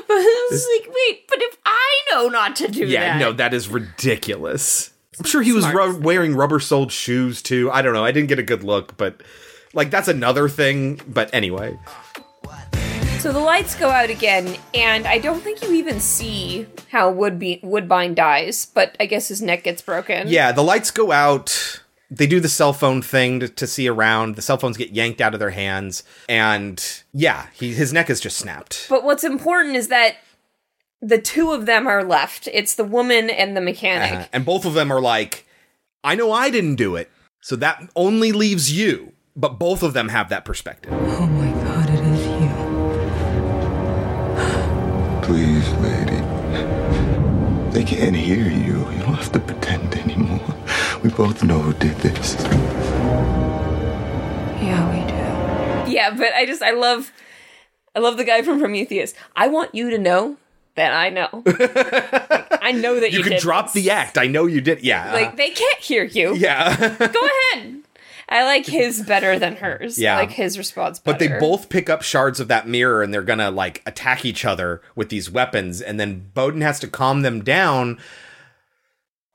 But I was like, wait, but if I know not to do yeah, that. no, that is ridiculous. I'm sure he was ru- wearing rubber-soled shoes too. I don't know. I didn't get a good look, but like that's another thing. But anyway, So the lights go out again, and I don't think you even see how Woodbe- Woodbine dies, but I guess his neck gets broken. yeah, the lights go out. They do the cell phone thing to, to see around. The cell phones get yanked out of their hands, and yeah, he, his neck is just snapped. But what's important is that the two of them are left. It's the woman and the mechanic. Uh-huh. And both of them are like, I know I didn't do it. So that only leaves you. But both of them have that perspective. Oh my god, it is you. Please, lady. They can't hear you. You don't have to pretend anymore. We both know who did this. Yeah, we do. Yeah, but I just I love I love the guy from Prometheus. I want you to know that I know. Like, I know that you, You could did drop the act. I know you did. Yeah. Like they can't hear you. yeah. Go ahead. I like his better than hers. Yeah. I like his response but they both pick up shards of that mirror and they're gonna like attack each other with these weapons. And then Bowden has to calm them down.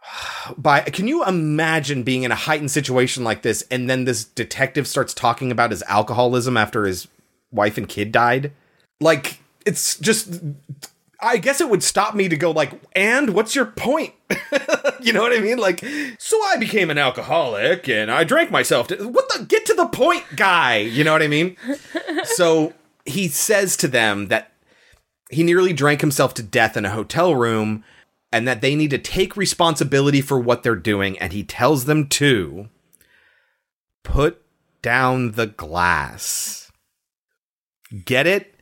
By can you imagine being in a heightened situation like this and then this detective starts talking about his alcoholism after his wife and kid died? Like it's just I guess it would stop me to go like, and what's your point? you know what I mean? Like, so I became an alcoholic and I drank myself to what the get to the point, guy. You know what I mean? so he says to them that he nearly drank himself to death in a hotel room and that they need to take responsibility for what they're doing. And he tells them to put down the glass. Get it?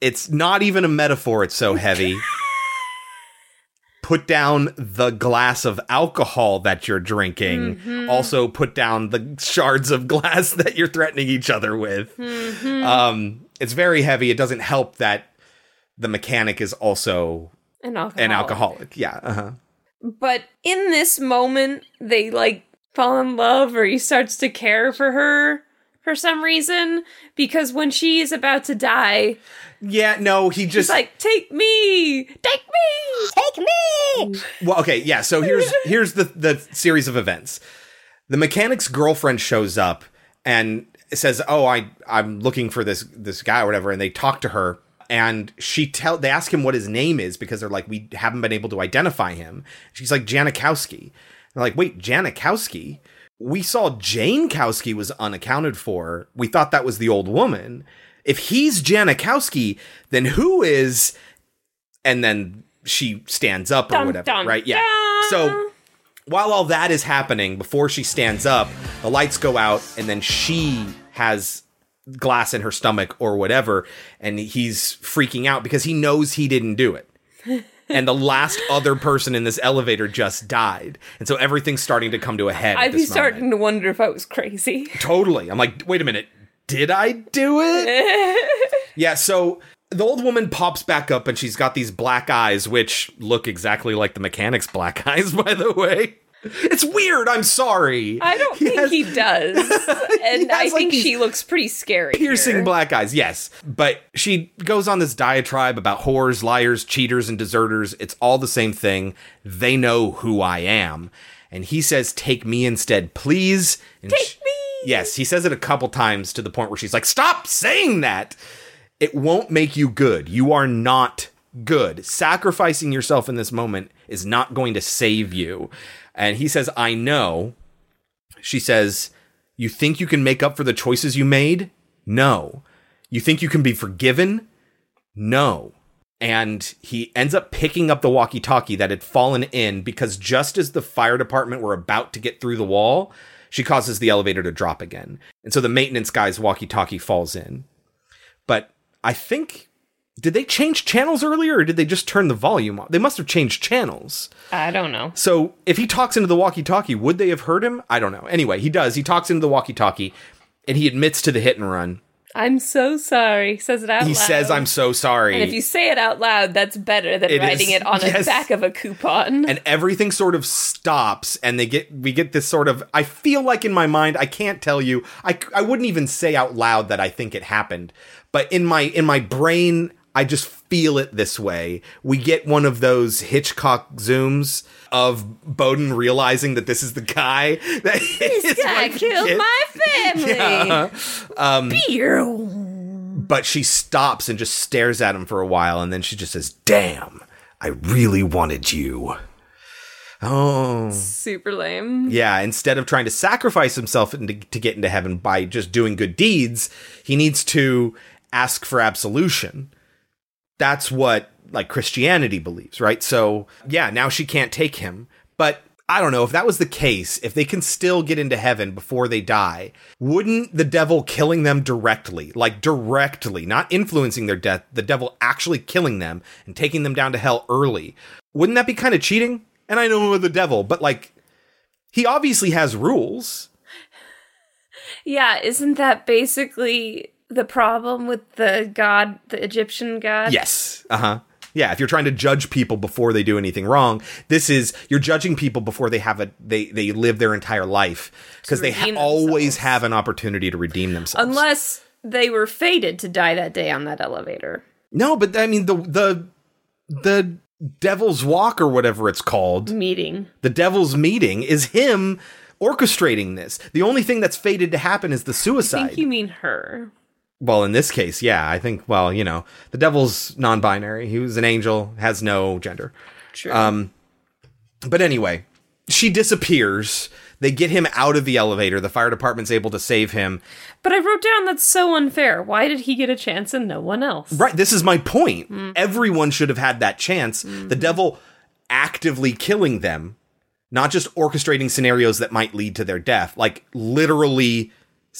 It's not even a metaphor, it's so heavy. put down the glass of alcohol that you're drinking. Mhm. Also, put down the shards of glass that you're threatening each other with. Mhm. Um, it's very heavy. It doesn't help that the mechanic is also An an alcoholic. alcoholic. Yeah. Uh-huh. But in this moment, they like fall in love, or he starts to care for her for some reason. Because when she is about to die, Yeah, no, he she's just like, "Take me, take me, take me." Well, okay, yeah. So here's here's the the series of events. The mechanic's girlfriend shows up and says, "Oh, I I'm looking for this this guy or whatever," and they talk to her. And she tell they ask him what his name is because they're like we haven't been able to identify him. She's like Janikowski. They're like, wait, Janikowski? We saw Jane Kowski was unaccounted for. We thought that was the old woman. If he's Janikowski, then who is? And then she stands up or Dun, whatever, dun, right? Yeah. So while all that is happening, before she stands up, the lights go out, and then she has glass in her stomach or whatever, and he's freaking out because he knows he didn't do it. and the last other person in this elevator just died. And so everything's starting to come to a head. I'd be moment. starting to wonder if I was crazy. Totally. I'm like, wait a minute. Did I do it? yeah, so the old woman pops back up and she's got these black eyes, which look exactly like the mechanic's black eyes, by the way. It's weird. I'm sorry. I don't think he does, and I like, think she looks pretty scary. Piercing here. black eyes, yes. But she goes on this diatribe about whores, liars, cheaters, and deserters. It's all the same thing. They know who I am. And he says, Take me instead, please. And Take me. Yes, he says it a couple times to the point where she's like, Stop saying that. It won't make you good. You are not good. Sacrificing yourself in this moment is not going to save you. And he says, I know. She says, You think you can make up for the choices you made? No. You think you can be forgiven? No. And he ends up picking up the walkie talkie that had fallen in because just as the fire department were about to get through the wall, she causes the elevator to drop again. And so the maintenance guy's walkie talkie falls in. But I think. Did they change channels earlier or did they just turn the volume off? They must have changed channels. I don't know. So if he talks into the walkie talkie, would they have heard him? I don't know. Anyway, he does. He talks into the walkie talkie and he admits to the hit and run. I'm so sorry. Says it out He loud. says, I'm so sorry. And if you say it out loud, that's better than It writing is. it on Yes. the back of a coupon. and everything sort of stops and they get we get this sort of i feel like in my mind i can't tell you i, I wouldn't even say out loud that i think it happened but in my in my brain i just feel it this way we get one of those hitchcock zooms of bowden realizing that this is the guy that his this guy killed kid- my family. Yeah. um but she stops and just stares at him for a while and then she just says damn i really wanted you oh Super lame. Yeah, instead of trying to sacrifice himself into, to get into heaven by just doing good deeds, he needs to ask for absolution. That's what like Christianity believes, right? So, yeah, now she can't take him. But I don't know if that was the case, if they can still get into heaven before they die, wouldn't the devil killing them directly, like directly, not influencing their death, the devil actually killing them and taking them down to hell early, wouldn't that be kind of cheating? And I know the devil, but like he obviously has rules. Yeah, isn't that basically the problem with the god, the Egyptian god? Yes. Uh huh. Yeah, if you're trying to judge people before they do anything wrong, this is you're judging people before they have a they they live their entire life because they ha- always have an opportunity to redeem themselves. Unless they were fated to die that day on that elevator. no, but I mean the the the devil's walk or whatever it's called, Meeting. the devil's meeting is him orchestrating this. The only thing that's fated to happen is the suicide. I think you mean her. Well, in this case, yeah, I think. Well, you know, the devil's non-binary. He was an angel, has no gender. True. Um, but anyway, she disappears. They get him out of the elevator. The fire department's able to save him. But I wrote down that's so unfair. Why did he get a chance and no one else? Right. This is my point. Mm. Everyone should have had that chance. The devil actively killing them, not just orchestrating scenarios that might lead to their death, like literally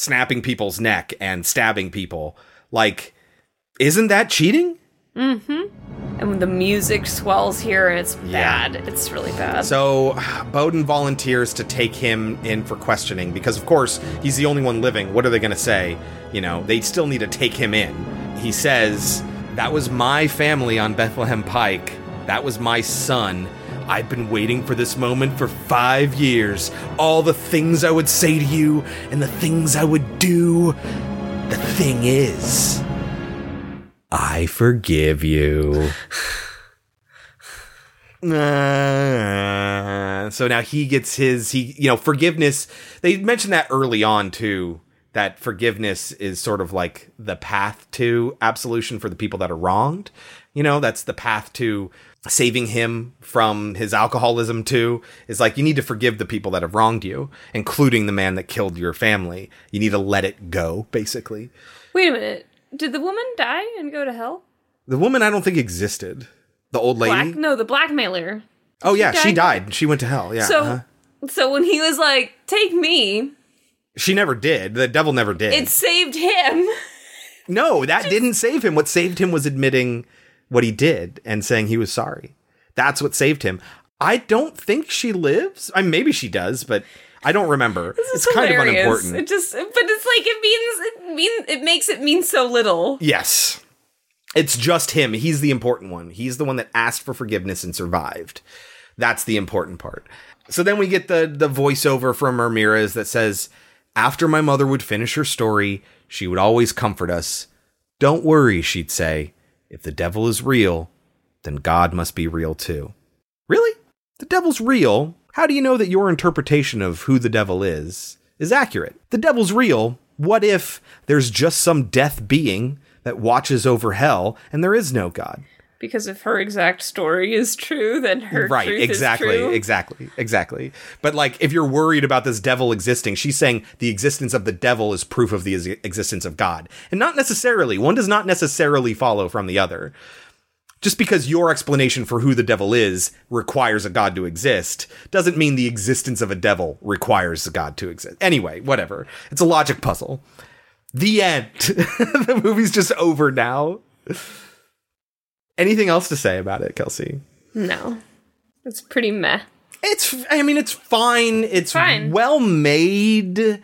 snapping people's neck and stabbing people. Like, isn't that cheating? Mm-hmm. And when the music swells here and it's Yeah. bad. It's really bad. So Bowden volunteers to take him in for questioning because, of course, he's the only one living. What are they going to say? You know, they still need to take him in. He says, That was my family on Bethlehem Pike. That was my son. I've been waiting for this moment for five years. All the things I would say to you and the things I would do. The thing is, I forgive you. So now he gets his he you know forgiveness they mentioned that early on too that forgiveness is sort of like the path to absolution for the people that are wronged you know that's the path to saving him from his alcoholism too is like you need to forgive the people that have wronged you including the man that killed your family you need to let it go basically Wait a minute. Did the woman die and go to hell? the woman i don't think existed the old lady Black? No, the blackmailer. oh yeah she died? died she went to hell yeah so, uh-huh. so when he was like, "Take me," She never did. The devil never did. it saved him. no, that didn't save him. What saved him was admitting what he did and saying he was sorry. That's what saved him. I don't think she lives. I mean, maybe she does, but I don't remember. This it's is kind of unimportant. It just, but it's like it means it mean it makes it mean so little. Yes. It's just him. He's the important one. He's the one that asked for forgiveness and survived. That's the important part. So then we get the the voiceover from Ramirez that says, "After my mother would finish her story, she would always comfort us. Don't worry, she'd say. If the devil is real, then God must be real too." Really? The devil's real? How do you know that your interpretation of who the devil is is accurate? The devil's real. What if there's just some death being that watches over hell and there is no God? Because if her exact story is true, then her right truth exactly is true. exactly exactly. But like if you're worried about this devil existing she's saying the existence of the devil is proof of the ex- existence of god. And not necessarily one does not necessarily follow from the other. Just because your explanation for who the devil is requires a god to exist doesn't mean the existence of a devil requires a god to exist. Anyway whatever. It's a logic puzzle. The end. The movie's just over now anything else to say about it kelsey No, it's pretty meh. It's, I mean, it's fine. It's Fine. well made.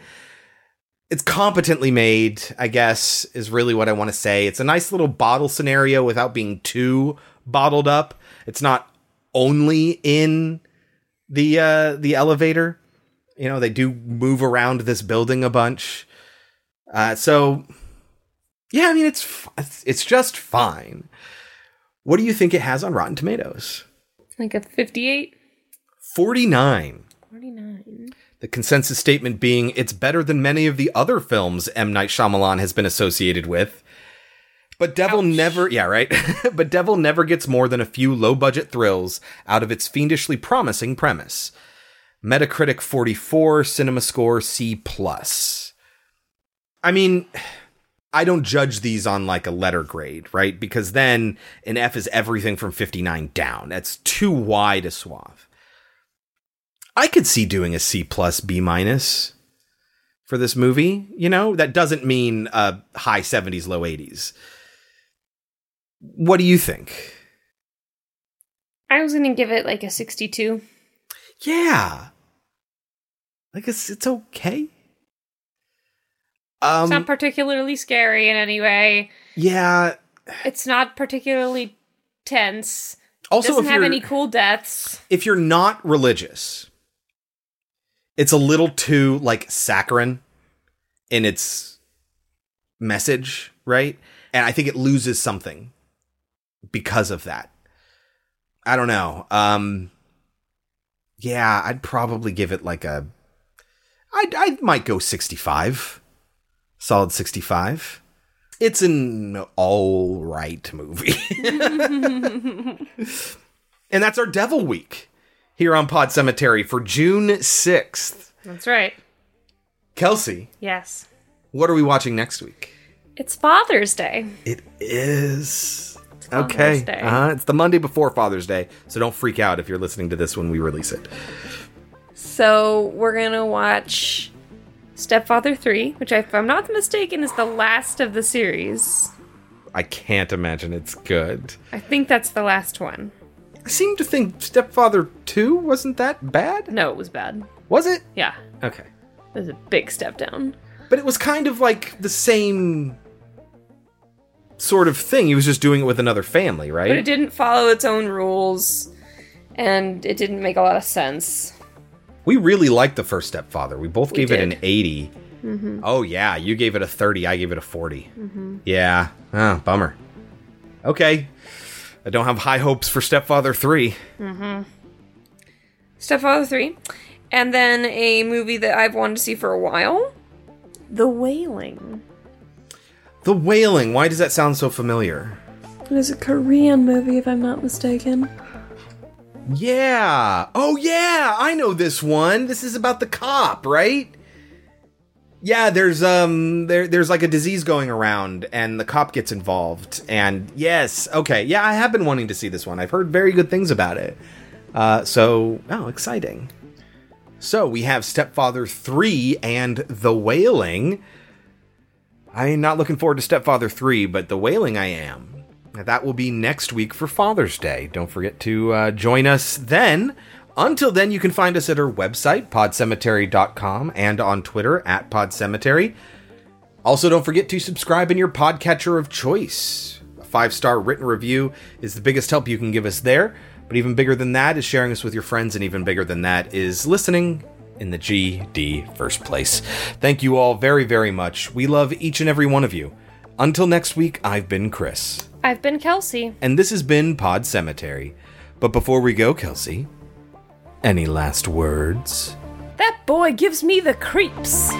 It's competently made, I guess, is really what I want to say. It's a nice little bottle scenario without being too bottled up. It's not only in the uh the elevator. You know, they do move around this building a bunch. Uh so yeah, I mean it's it's just fine. What do you think it has on Rotten Tomatoes? Like a 58? 49. 49. The consensus statement being it's better than many of the other films M. Night Shyamalan has been associated with. But Devil never, yeah, right? but Devil never gets more than a few low budget thrills out of its fiendishly promising premise. Metacritic 44, Cinema Score C. plus. I mean, I don't judge these on like a letter grade, right? Because then an F is everything from 59 down. That's too wide a swath. I could see doing a C plus B minus for this movie. You know, that doesn't mean uh, high 70s, low 80s. What do you think? I was gonna give it like a 62. Yeah. Like it's it's okay. Um it's not particularly scary in any way. yeah, It's not particularly tense. Also, doesn't if have any cool deaths. if you're not religious, it's a little too like saccharine in its message, right? And I think it loses something because of that. I don't know. Um yeah, I'd probably give it like a I I might go 65. Solid 65. It's an all right movie. and that's our Devil Week here on Pod Cemetery for June 6th. That's right. Kelsey, Yes. what are we watching next week? It's Father's Day. It is. Okay. Uh-huh. It's the Monday before Father's Day, so don't freak out if you're listening to this when we release it. So we're gonna watch Stepfather 3, which if I'm not mistaken is the last of the series. I can't imagine it's good. I think that's the last one. I seem to think Stepfather 2 wasn't that bad. No, it was bad. Was it? Yeah. Okay. It was a big step down. But it was kind of like the same sort of thing. He was just doing it with another family, right? But it didn't follow its own rules, and it didn't make a lot of sense. We really liked the first Stepfather. We both We gave it an 80. Mhm. Oh, yeah. You gave it a 30. I gave it a 40. Mhm. Yeah. Oh, bummer. Okay. I don't have high hopes for Stepfather 3. Mm-hmm. Stepfather 3. And then a movie that I've wanted to see for a while The Wailing. The Wailing. Why does that sound so familiar? It is a Korean movie, if I'm not mistaken. Yeah. Oh, yeah. I know this one. This is about the cop, right? Yeah, there's um there there's like a disease going around and the cop gets involved. And yes, okay. Yeah, I have been wanting to see this one. I've heard very good things about it. Uh so, oh, exciting. So, we have Stepfather 3 and The Wailing. I'm not looking forward to Stepfather 3, but The Wailing I am. That will be next week for Father's Day. Don't forget to uh, join us then. Until then, you can find us at our website, podcemetery.com, and on Twitter at podcemetery. Also, don't forget to subscribe in your podcatcher of choice. A five star written review is the biggest help you can give us there. But even bigger than that is sharing us with your friends, and even bigger than that is listening in the GD first place. Thank you all very, very much. We love each and every one of you. Until next week, I've been Chris. I've been Kelsey. And this has been Pod Cemetery. But before we go, Kelsey, any last words? That boy gives me the creeps.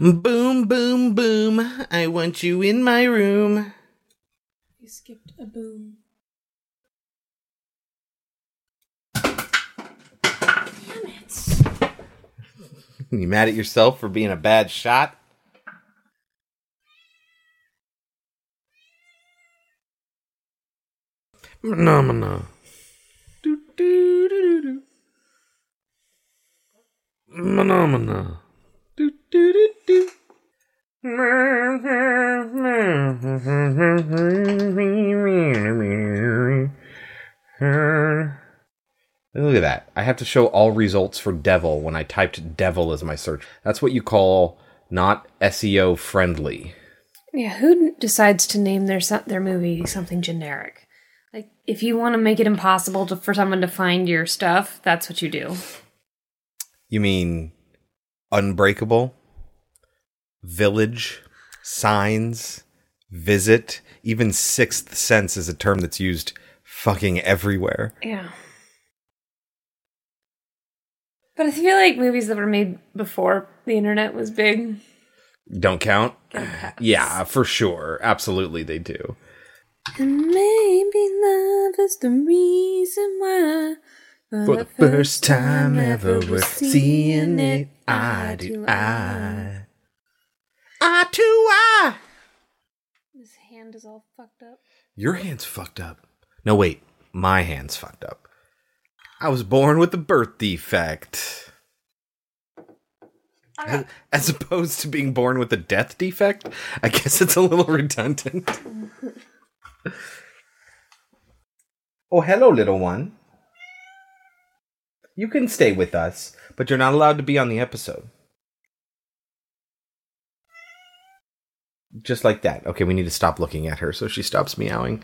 Boom, boom, boom. I want you in my room. You skipped a boom. Damn it. You mad at yourself for being a bad shot? Phenomena. Phenomena. Look at that. I have to show all results for devil when I typed devil as my search. That's what you call not SEO friendly. Yeah, who decides to name their their movie something generic? Like, if you want to make it impossible to, for someone to find your stuff, that's what you do. You mean unbreakable? Village? Signs? Visit? Even sixth sense is a term that's used fucking everywhere. Yeah. But I feel like movies that were made before the internet was big. Don't count? Yeah, for sure. Absolutely, they do. And maybe love is the reason why. For the first time ever, we're seeing it eye do I. I to I. His hand is all fucked up. Your hand's fucked up. No, wait. My hand's fucked up. I was born with a birth defect. As, as opposed to being born with a death defect? I guess it's a little redundant. oh, hello, little one. You can stay with us, but you're not allowed to be on the episode. Just like that. Okay, we need to stop looking at her so she stops meowing.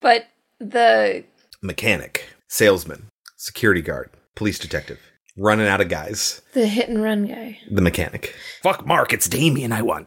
But the Mechanic, salesman, security guard, police detective, running out of guys. the hit and run guy. The mechanic. Fuck Mark, it's Damien I want.